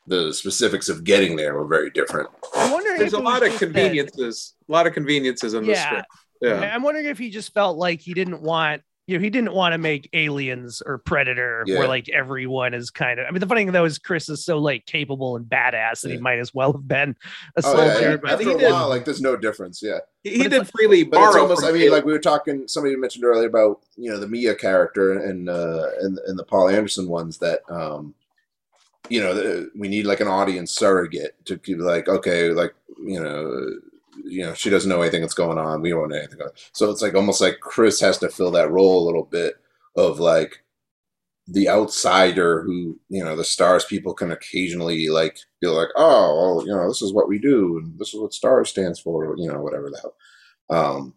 the specifics of getting there were very different. I'm wondering There's if a lot of just that- conveniences. A lot of conveniences in the script. Yeah. I'm wondering if he just felt like he didn't want, you know, he didn't want to make aliens or Predator Yeah. where like everyone is kind of. I mean, the funny thing though is Chris is so like capable and badass that he might as well have been a Oh, soldier. yeah, but- after he a did- while, like there's no difference. Yeah. He, he did like- freely But it's borrow. almost. I mean, Caleb. like we were talking. Somebody mentioned earlier about you know the Mia character and uh and and the Paul Anderson ones that um you know the, we need like an audience surrogate to be like okay like you know you know she doesn't know anything that's going on we don't know anything so it's like almost like Chris has to fill that role a little bit of like the outsider who you know the stars people can occasionally like be like oh well you know this is what we do and this is what stars stands for you know whatever the hell um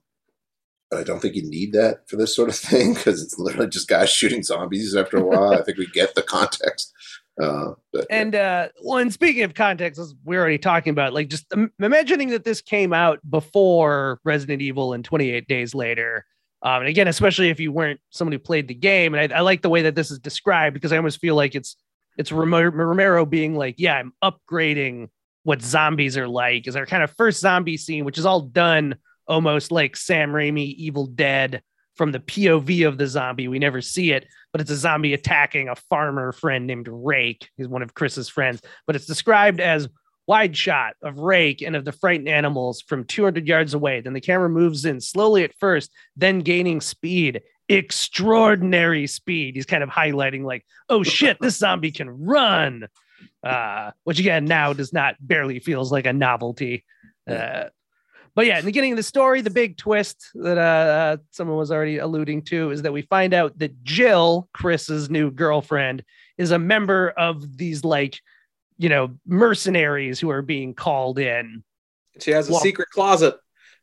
but I don't think you need that for this sort of thing because it's literally just guys shooting zombies after a while. I think we get the context. Uh, but And uh, well, and speaking of context, we're already talking about, like just im- imagining that this came out before Resident Evil and 28 Days Later. Um, and again, especially if you weren't someone who played the game, and I, I like the way that this is described because I almost feel like it's it's Romero being like, yeah, I'm upgrading what zombies are like. Is our kind of first zombie scene, which is all done almost like Sam Raimi Evil Dead from the POV of the zombie. We never see it, but it's a zombie attacking a farmer friend named Rake. He's one of Chris's friends, but it's described as wide shot of Rake and of the frightened animals from 200 yards away. Then the camera moves in slowly at first, then gaining speed, extraordinary speed. He's kind of highlighting, like, oh shit, this zombie can run. Uh, which again now does not barely feels like a novelty. Uh, but yeah, in the beginning of the story, the big twist that uh, uh, someone was already alluding to is that we find out that Jill, Chris's new girlfriend, is a member of these like, you know, mercenaries who are being called in. She has a Well- secret closet.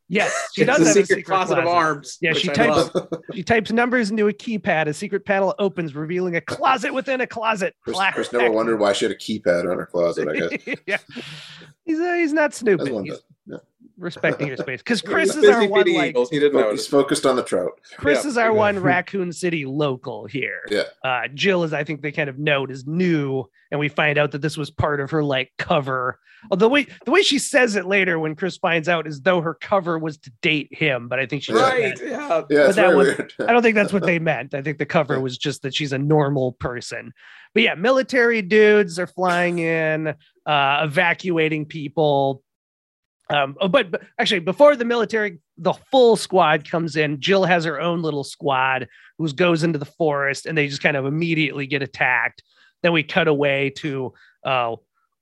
Yes, she She does has have a a secret, closet, of arms. Yeah, she I types love. she types numbers into a keypad. A secret panel opens, revealing a closet within a closet. Chris, Clack, Chris never clack. wondered why she had a keypad on her closet. I guess. yeah, he's uh, he's not snooping. one He's that- yeah. Respecting your space because Chris is our one like eagles. He didn't know. He's focused on the trout. Chris Yeah. is our one Raccoon City local here. Yeah. Uh, Jill is, I think they kind of note is new, and we find out that this was part of her like cover. Although the way the way she says it later when Chris finds out is though her cover was to date him, but I think she Right. meant- Yeah. Yeah, it's that very was- weird. I don't think that's what they meant. I think the cover was just that she's a normal person. But yeah, military dudes are flying in, uh, evacuating people. Um, oh, but, but actually, before the military, the full squad comes in. Jill has her own little squad who goes into the forest, and they just kind of immediately get attacked. Then we cut away to uh,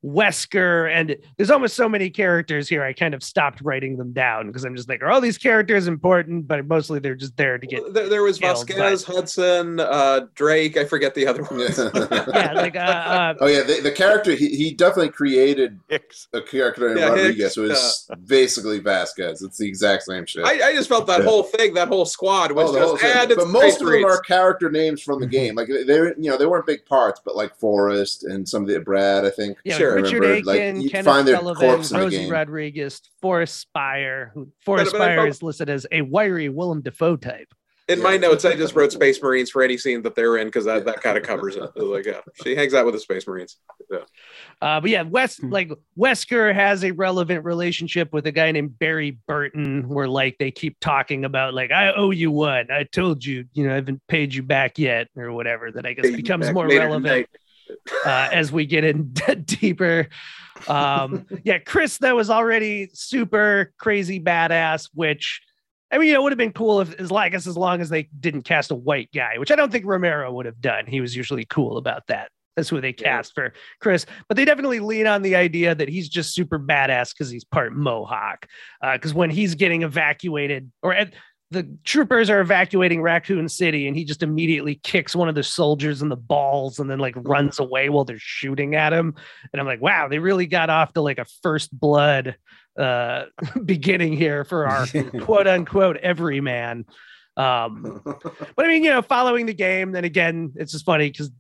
Wesker, and there's almost so many characters here. I kind of stopped writing them down because I'm just like, are all these characters important? But mostly they're just there to get There, there was killed, Vasquez, Hudson, uh, Drake. I forget the other ones. yeah, like uh, uh oh yeah, the, the character he, he definitely created Hicks. a character in Yeah, Rodriguez Hicks, who is basically Vasquez. It's the exact same shit. I, I just felt that Yeah. whole thing, that whole squad was Oh, the whole just, thing. but most of them are character names from the game. Like they, were- you know, they weren't big parts, but like Forrest and some of the Brad, I think. yeah, Sure, I Richard remember, like, Aiken, Kenneth find their Sullivan, corpse the Rosie. Rodriguez, Forrest Speyer. Who Forrest But- but I Speyer felt- is listed as a wiry Willem Dafoe type. In my notes, I just wrote Space Marines for any scene that they're in because that, that kind of covers it. It like, yeah, she hangs out with the Space Marines. Uh, but yeah, West Hmm. like Wesker has a relevant relationship with a guy named Barry Burton, where like they keep talking about like I owe you one. I told you, you know, I haven't paid you back yet, or whatever. That I guess becomes more later relevant. Uh, as we get in deeper. Um, yeah, Chris, that was already super crazy badass, which I mean, you know, it would have been cool if, as like, as long as they didn't cast a white guy, which I don't think Romero would have done. He was usually cool about that. That's who they cast for Chris, but they definitely lean on the idea that he's just super badass because he's part Mohawk. Because when he's getting evacuated, or at, the troopers are evacuating Raccoon City, and he just immediately kicks one of the soldiers in the balls and then like runs away while they're shooting at him. And I'm like, wow, they really got off to like a first blood uh beginning here for our quote unquote everyman. Um, but I mean, you know, following the game, then again, it's just funny because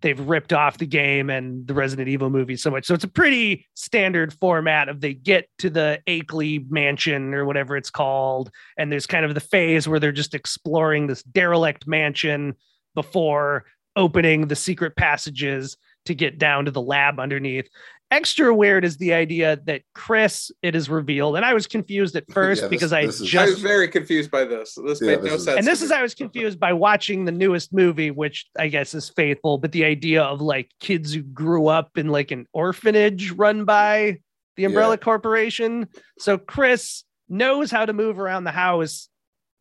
they've ripped off the game and the Resident Evil movie so much. So it's a pretty standard format of they get to the Akeley mansion or whatever it's called. And there's kind of the phase where they're just exploring this derelict mansion before opening the secret passages to get down to the lab underneath. Extra weird is the idea that Chris, it is revealed, and I was confused at first Yeah, this- because I this is- I just was very confused by this. This Yeah, made this no is- sense. and this is. I was confused by watching the newest movie, which I guess is faithful, but the idea of like kids who grew up in like an orphanage run by the Umbrella Corporation. So Chris knows how to move around the house.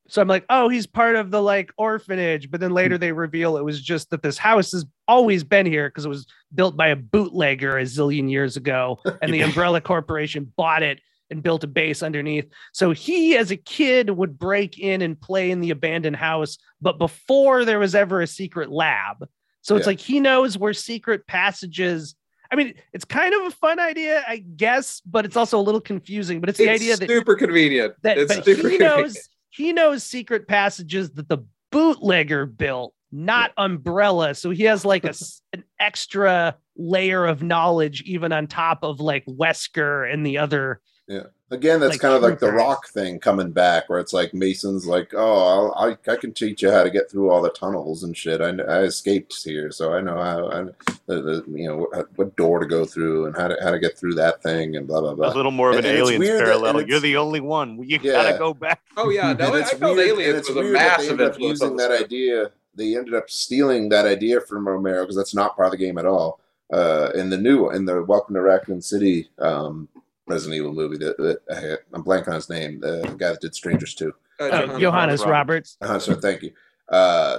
So I'm like, oh, he's part of the like orphanage. But then later they reveal it was just that this house has always been here because it was built by a bootlegger a zillion years ago, and the Umbrella Corporation bought it and built a base underneath. So he, as a kid, would break in and play in the abandoned house, but before there was ever a secret lab. So it's Yeah. like he knows where secret passages. I mean, it's kind of a fun idea, I guess, but it's also a little confusing. But it's the It's idea that super convenient. that it's but super he convenient. knows he knows secret passages that the bootlegger built, not Umbrella. So he has like a an extra layer of knowledge, even on top of like Wesker and the other Yeah. Again, that's Like kind of like the rock thing coming back, where it's like Mason's like, "Oh, I'll, I I can teach you how to get through all the tunnels and shit. I, I escaped here, so I know how I, the, the you know what, what door to go through and how to how to get through that thing and blah blah blah. A little more of an And- and it's aliens weird that- parallel. You're the only one. You Yeah. gotta go back. Oh yeah, no, and I it's felt weird, and Aliens it's was a weird that they massive ended up influence using that script. idea. They ended up stealing that idea from Romero because that's not part of the game at all. Uh, in the new, in the Welcome to Raccoon City um, Resident Evil movie, that, that I, I'm blanking on his name, the guy that did Strangers too. Uh, Oh, Johannes Johannes Roberts. Uh, so thank you. Uh,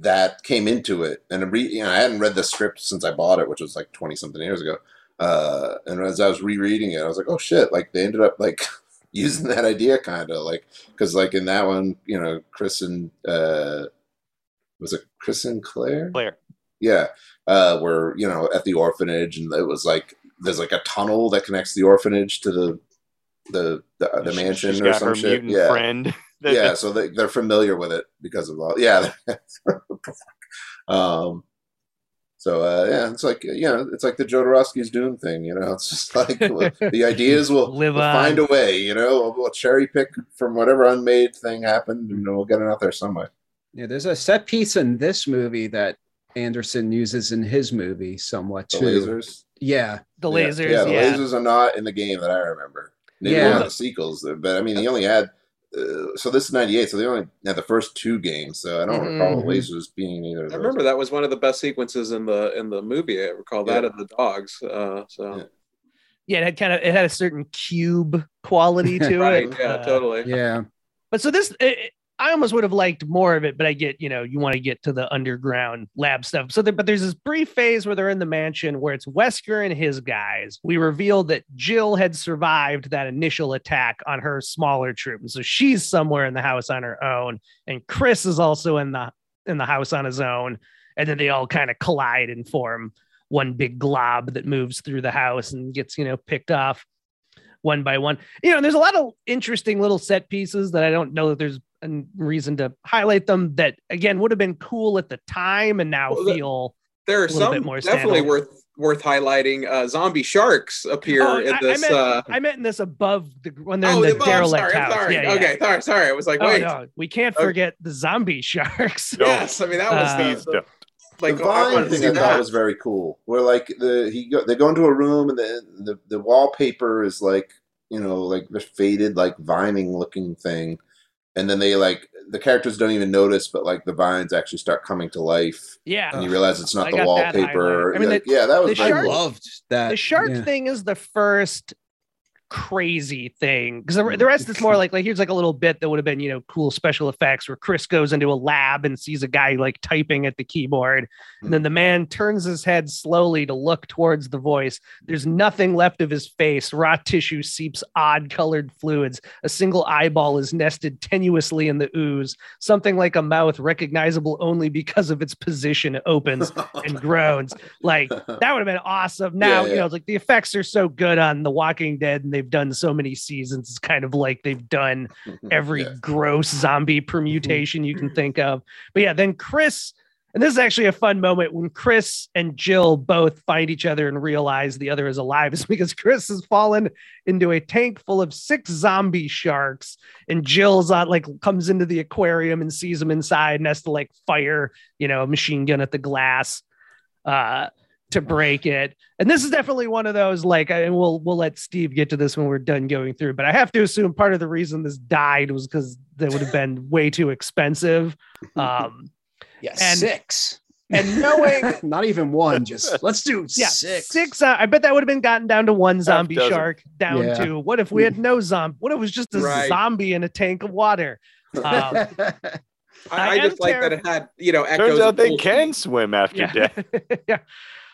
that came into it, and re- you know, I hadn't read the script since I bought it, which was like twenty something years ago. Uh, and as I was rereading it, I was like, oh shit! Like they ended up like using that idea, kind of like because like in that one, you know, Chris and uh, was it Chris and Claire? Claire. Yeah, uh, were you know at the orphanage, and it was like there's like a tunnel that connects the orphanage to the the the, the mansion she's or got some her shit. mutant Yeah, friend. that- yeah, so they, they're familiar with it because of all. Yeah. um. So uh, yeah, it's like you know, it's like the Jodorowsky's Dune thing. You know, it's just like the ideas will Live we'll find a way. You know, we'll, we'll cherry pick from whatever unmade thing happened, and we'll get it out there somewhere. Yeah, there's a set piece in this movie that Anderson uses in his movie somewhat The too. lasers. Yeah, The lasers. Yeah, Yeah. the lasers are not in the game that I remember. Maybe Yeah. one of the sequels, but I mean, he only had. Uh, so this is '98, so they only had the first two games. So I don't recall the Mhm. lasers being either. Of I remember that was one of the best sequences in the in the movie. I recall that Yeah. and the dogs. Uh, so Yeah. Yeah, it had kind of it had a certain cube quality to right, it. yeah, Uh, totally. yeah. But so this, it, I almost would have liked more of it, but I get, you know, you want to get to the underground lab stuff. So, there, but there's this brief phase where they're in the mansion where it's Wesker and his guys. We revealed that Jill had survived that initial attack on her smaller troop, and so she's somewhere in the house on her own, and Chris is also in the in the house on his own, and then they all kind of collide and form one big glob that moves through the house and gets, you know, picked off one by one. You know, there's a lot of interesting little set pieces that I don't know that there's a reason to highlight them that again would have been cool at the time and now Well, feel There are little some bit more definitely standalone. worth worth highlighting. Uh, zombie sharks appear Oh, in I, I this. meant, uh, I meant in this above the when they're oh, in the the- oh, derelict sorry. I'm house. sorry. Yeah, yeah. Okay, sorry, sorry. I was like, Oh, wait. no, we can't Okay. forget the zombie sharks. No. Yes, I mean that was Uh, the- the, like the oh, I vine thing see I thought that. was very cool. Where like the he go, they go into a room and the, the the wallpaper is like you know like the faded like vining looking thing, and then they like the characters don't even notice, but like the vines actually start coming to life, Yeah. and you realize it's not I the wallpaper. I mean, Like, the- yeah, that was the shark- cool. Loved that. the shark yeah. thing is the first crazy thing because Mm. the, the rest is more like like here's like a little bit that would have been you know cool special effects where chris goes into a lab and sees a guy like typing at the keyboard and Mm. then the man turns his head slowly to look towards the voice there's nothing left of his face raw tissue seeps odd colored fluids a single eyeball is nested tenuously in the ooze something like a mouth recognizable only because of its position opens and groans like that would have been awesome. Now, Yeah, you know, it's like the effects are so good on The Walking Dead and they've done so many seasons. It's kind of like they've done every Yeah. gross zombie permutation you can think of. But yeah, then Chris, and this is actually a fun moment when Chris and Jill both find each other and realize the other is alive, is because Chris has fallen into a tank full of six zombie sharks, and Jill's on like comes into the aquarium and sees them inside and has to like fire, you know, a machine gun at the glass. Uh to break it. And this is definitely one of those like and we'll we'll let Steve get to this when we're done going through, but I have to assume part of the reason this died was cuz that would have been way too expensive. Um Yeah, And- six. and knowing Not even one. Just let's do yeah, six. six. uh, I bet that would have been gotten down to one zombie shark, down Yeah. to what if we had no zombie? What if it was just a Right. zombie in a tank of water? Um, I, I I, just like that it had you know echoes. Turns out they can swim after yeah. death. yeah.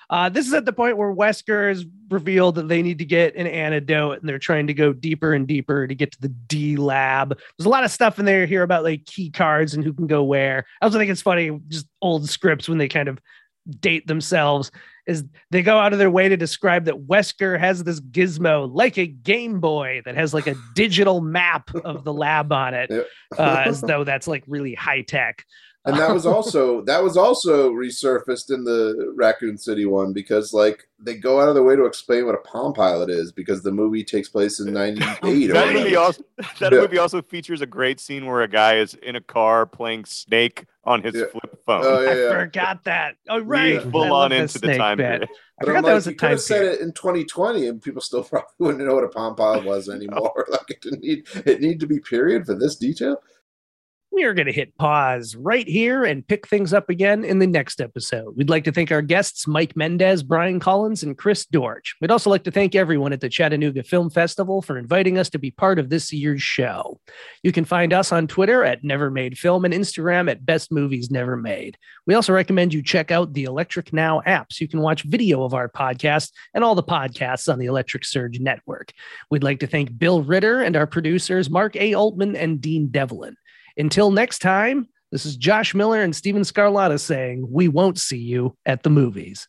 Uh, this is at the point where Wesker has revealed that they need to get an antidote and they're trying to go deeper and deeper to get to the D lab. There's a lot of stuff in there here about like key cards and who can go where. I also think it's funny, just old scripts when they kind of date themselves is they go out of their way to describe that Wesker has this gizmo like a Game Boy that has like a digital map of the lab on it, uh, as though that's like really high tech. And that was also that was also resurfaced in the Raccoon City one because like they go out of their way to explain what a Palm Pilot is because the movie takes place in '98. That movie also that Yeah. movie also features a great scene where a guy is in a car playing Snake on his Yeah. flip phone. Oh yeah, I yeah. forgot that. Oh right, Yeah. Full on into the time bit. period. I But forgot I'm that like, was a you could time have said it in 2020, and people still probably wouldn't know what a Palm Pilot was anymore. like it didn't need it need to be period for this detail. We are going to hit pause right here and pick things up again in the next episode. We'd like to thank our guests, Mike Mendez, Brian Collins, and Chris Dorch. We'd also like to thank everyone at the Chattanooga Film Festival for inviting us to be part of this year's show. You can find us on Twitter at Never Made Film and Instagram at Best Movies Never Made. We also recommend you check out the Electric Now app so you can watch video of our podcast and all the podcasts on the Electric Surge Network. We'd like to thank Bill Ritter and our producers, Mark A. Altman and Dean Devlin. Until next time, this is Josh Miller and Steven Scarlatta saying, We won't see you at the movies.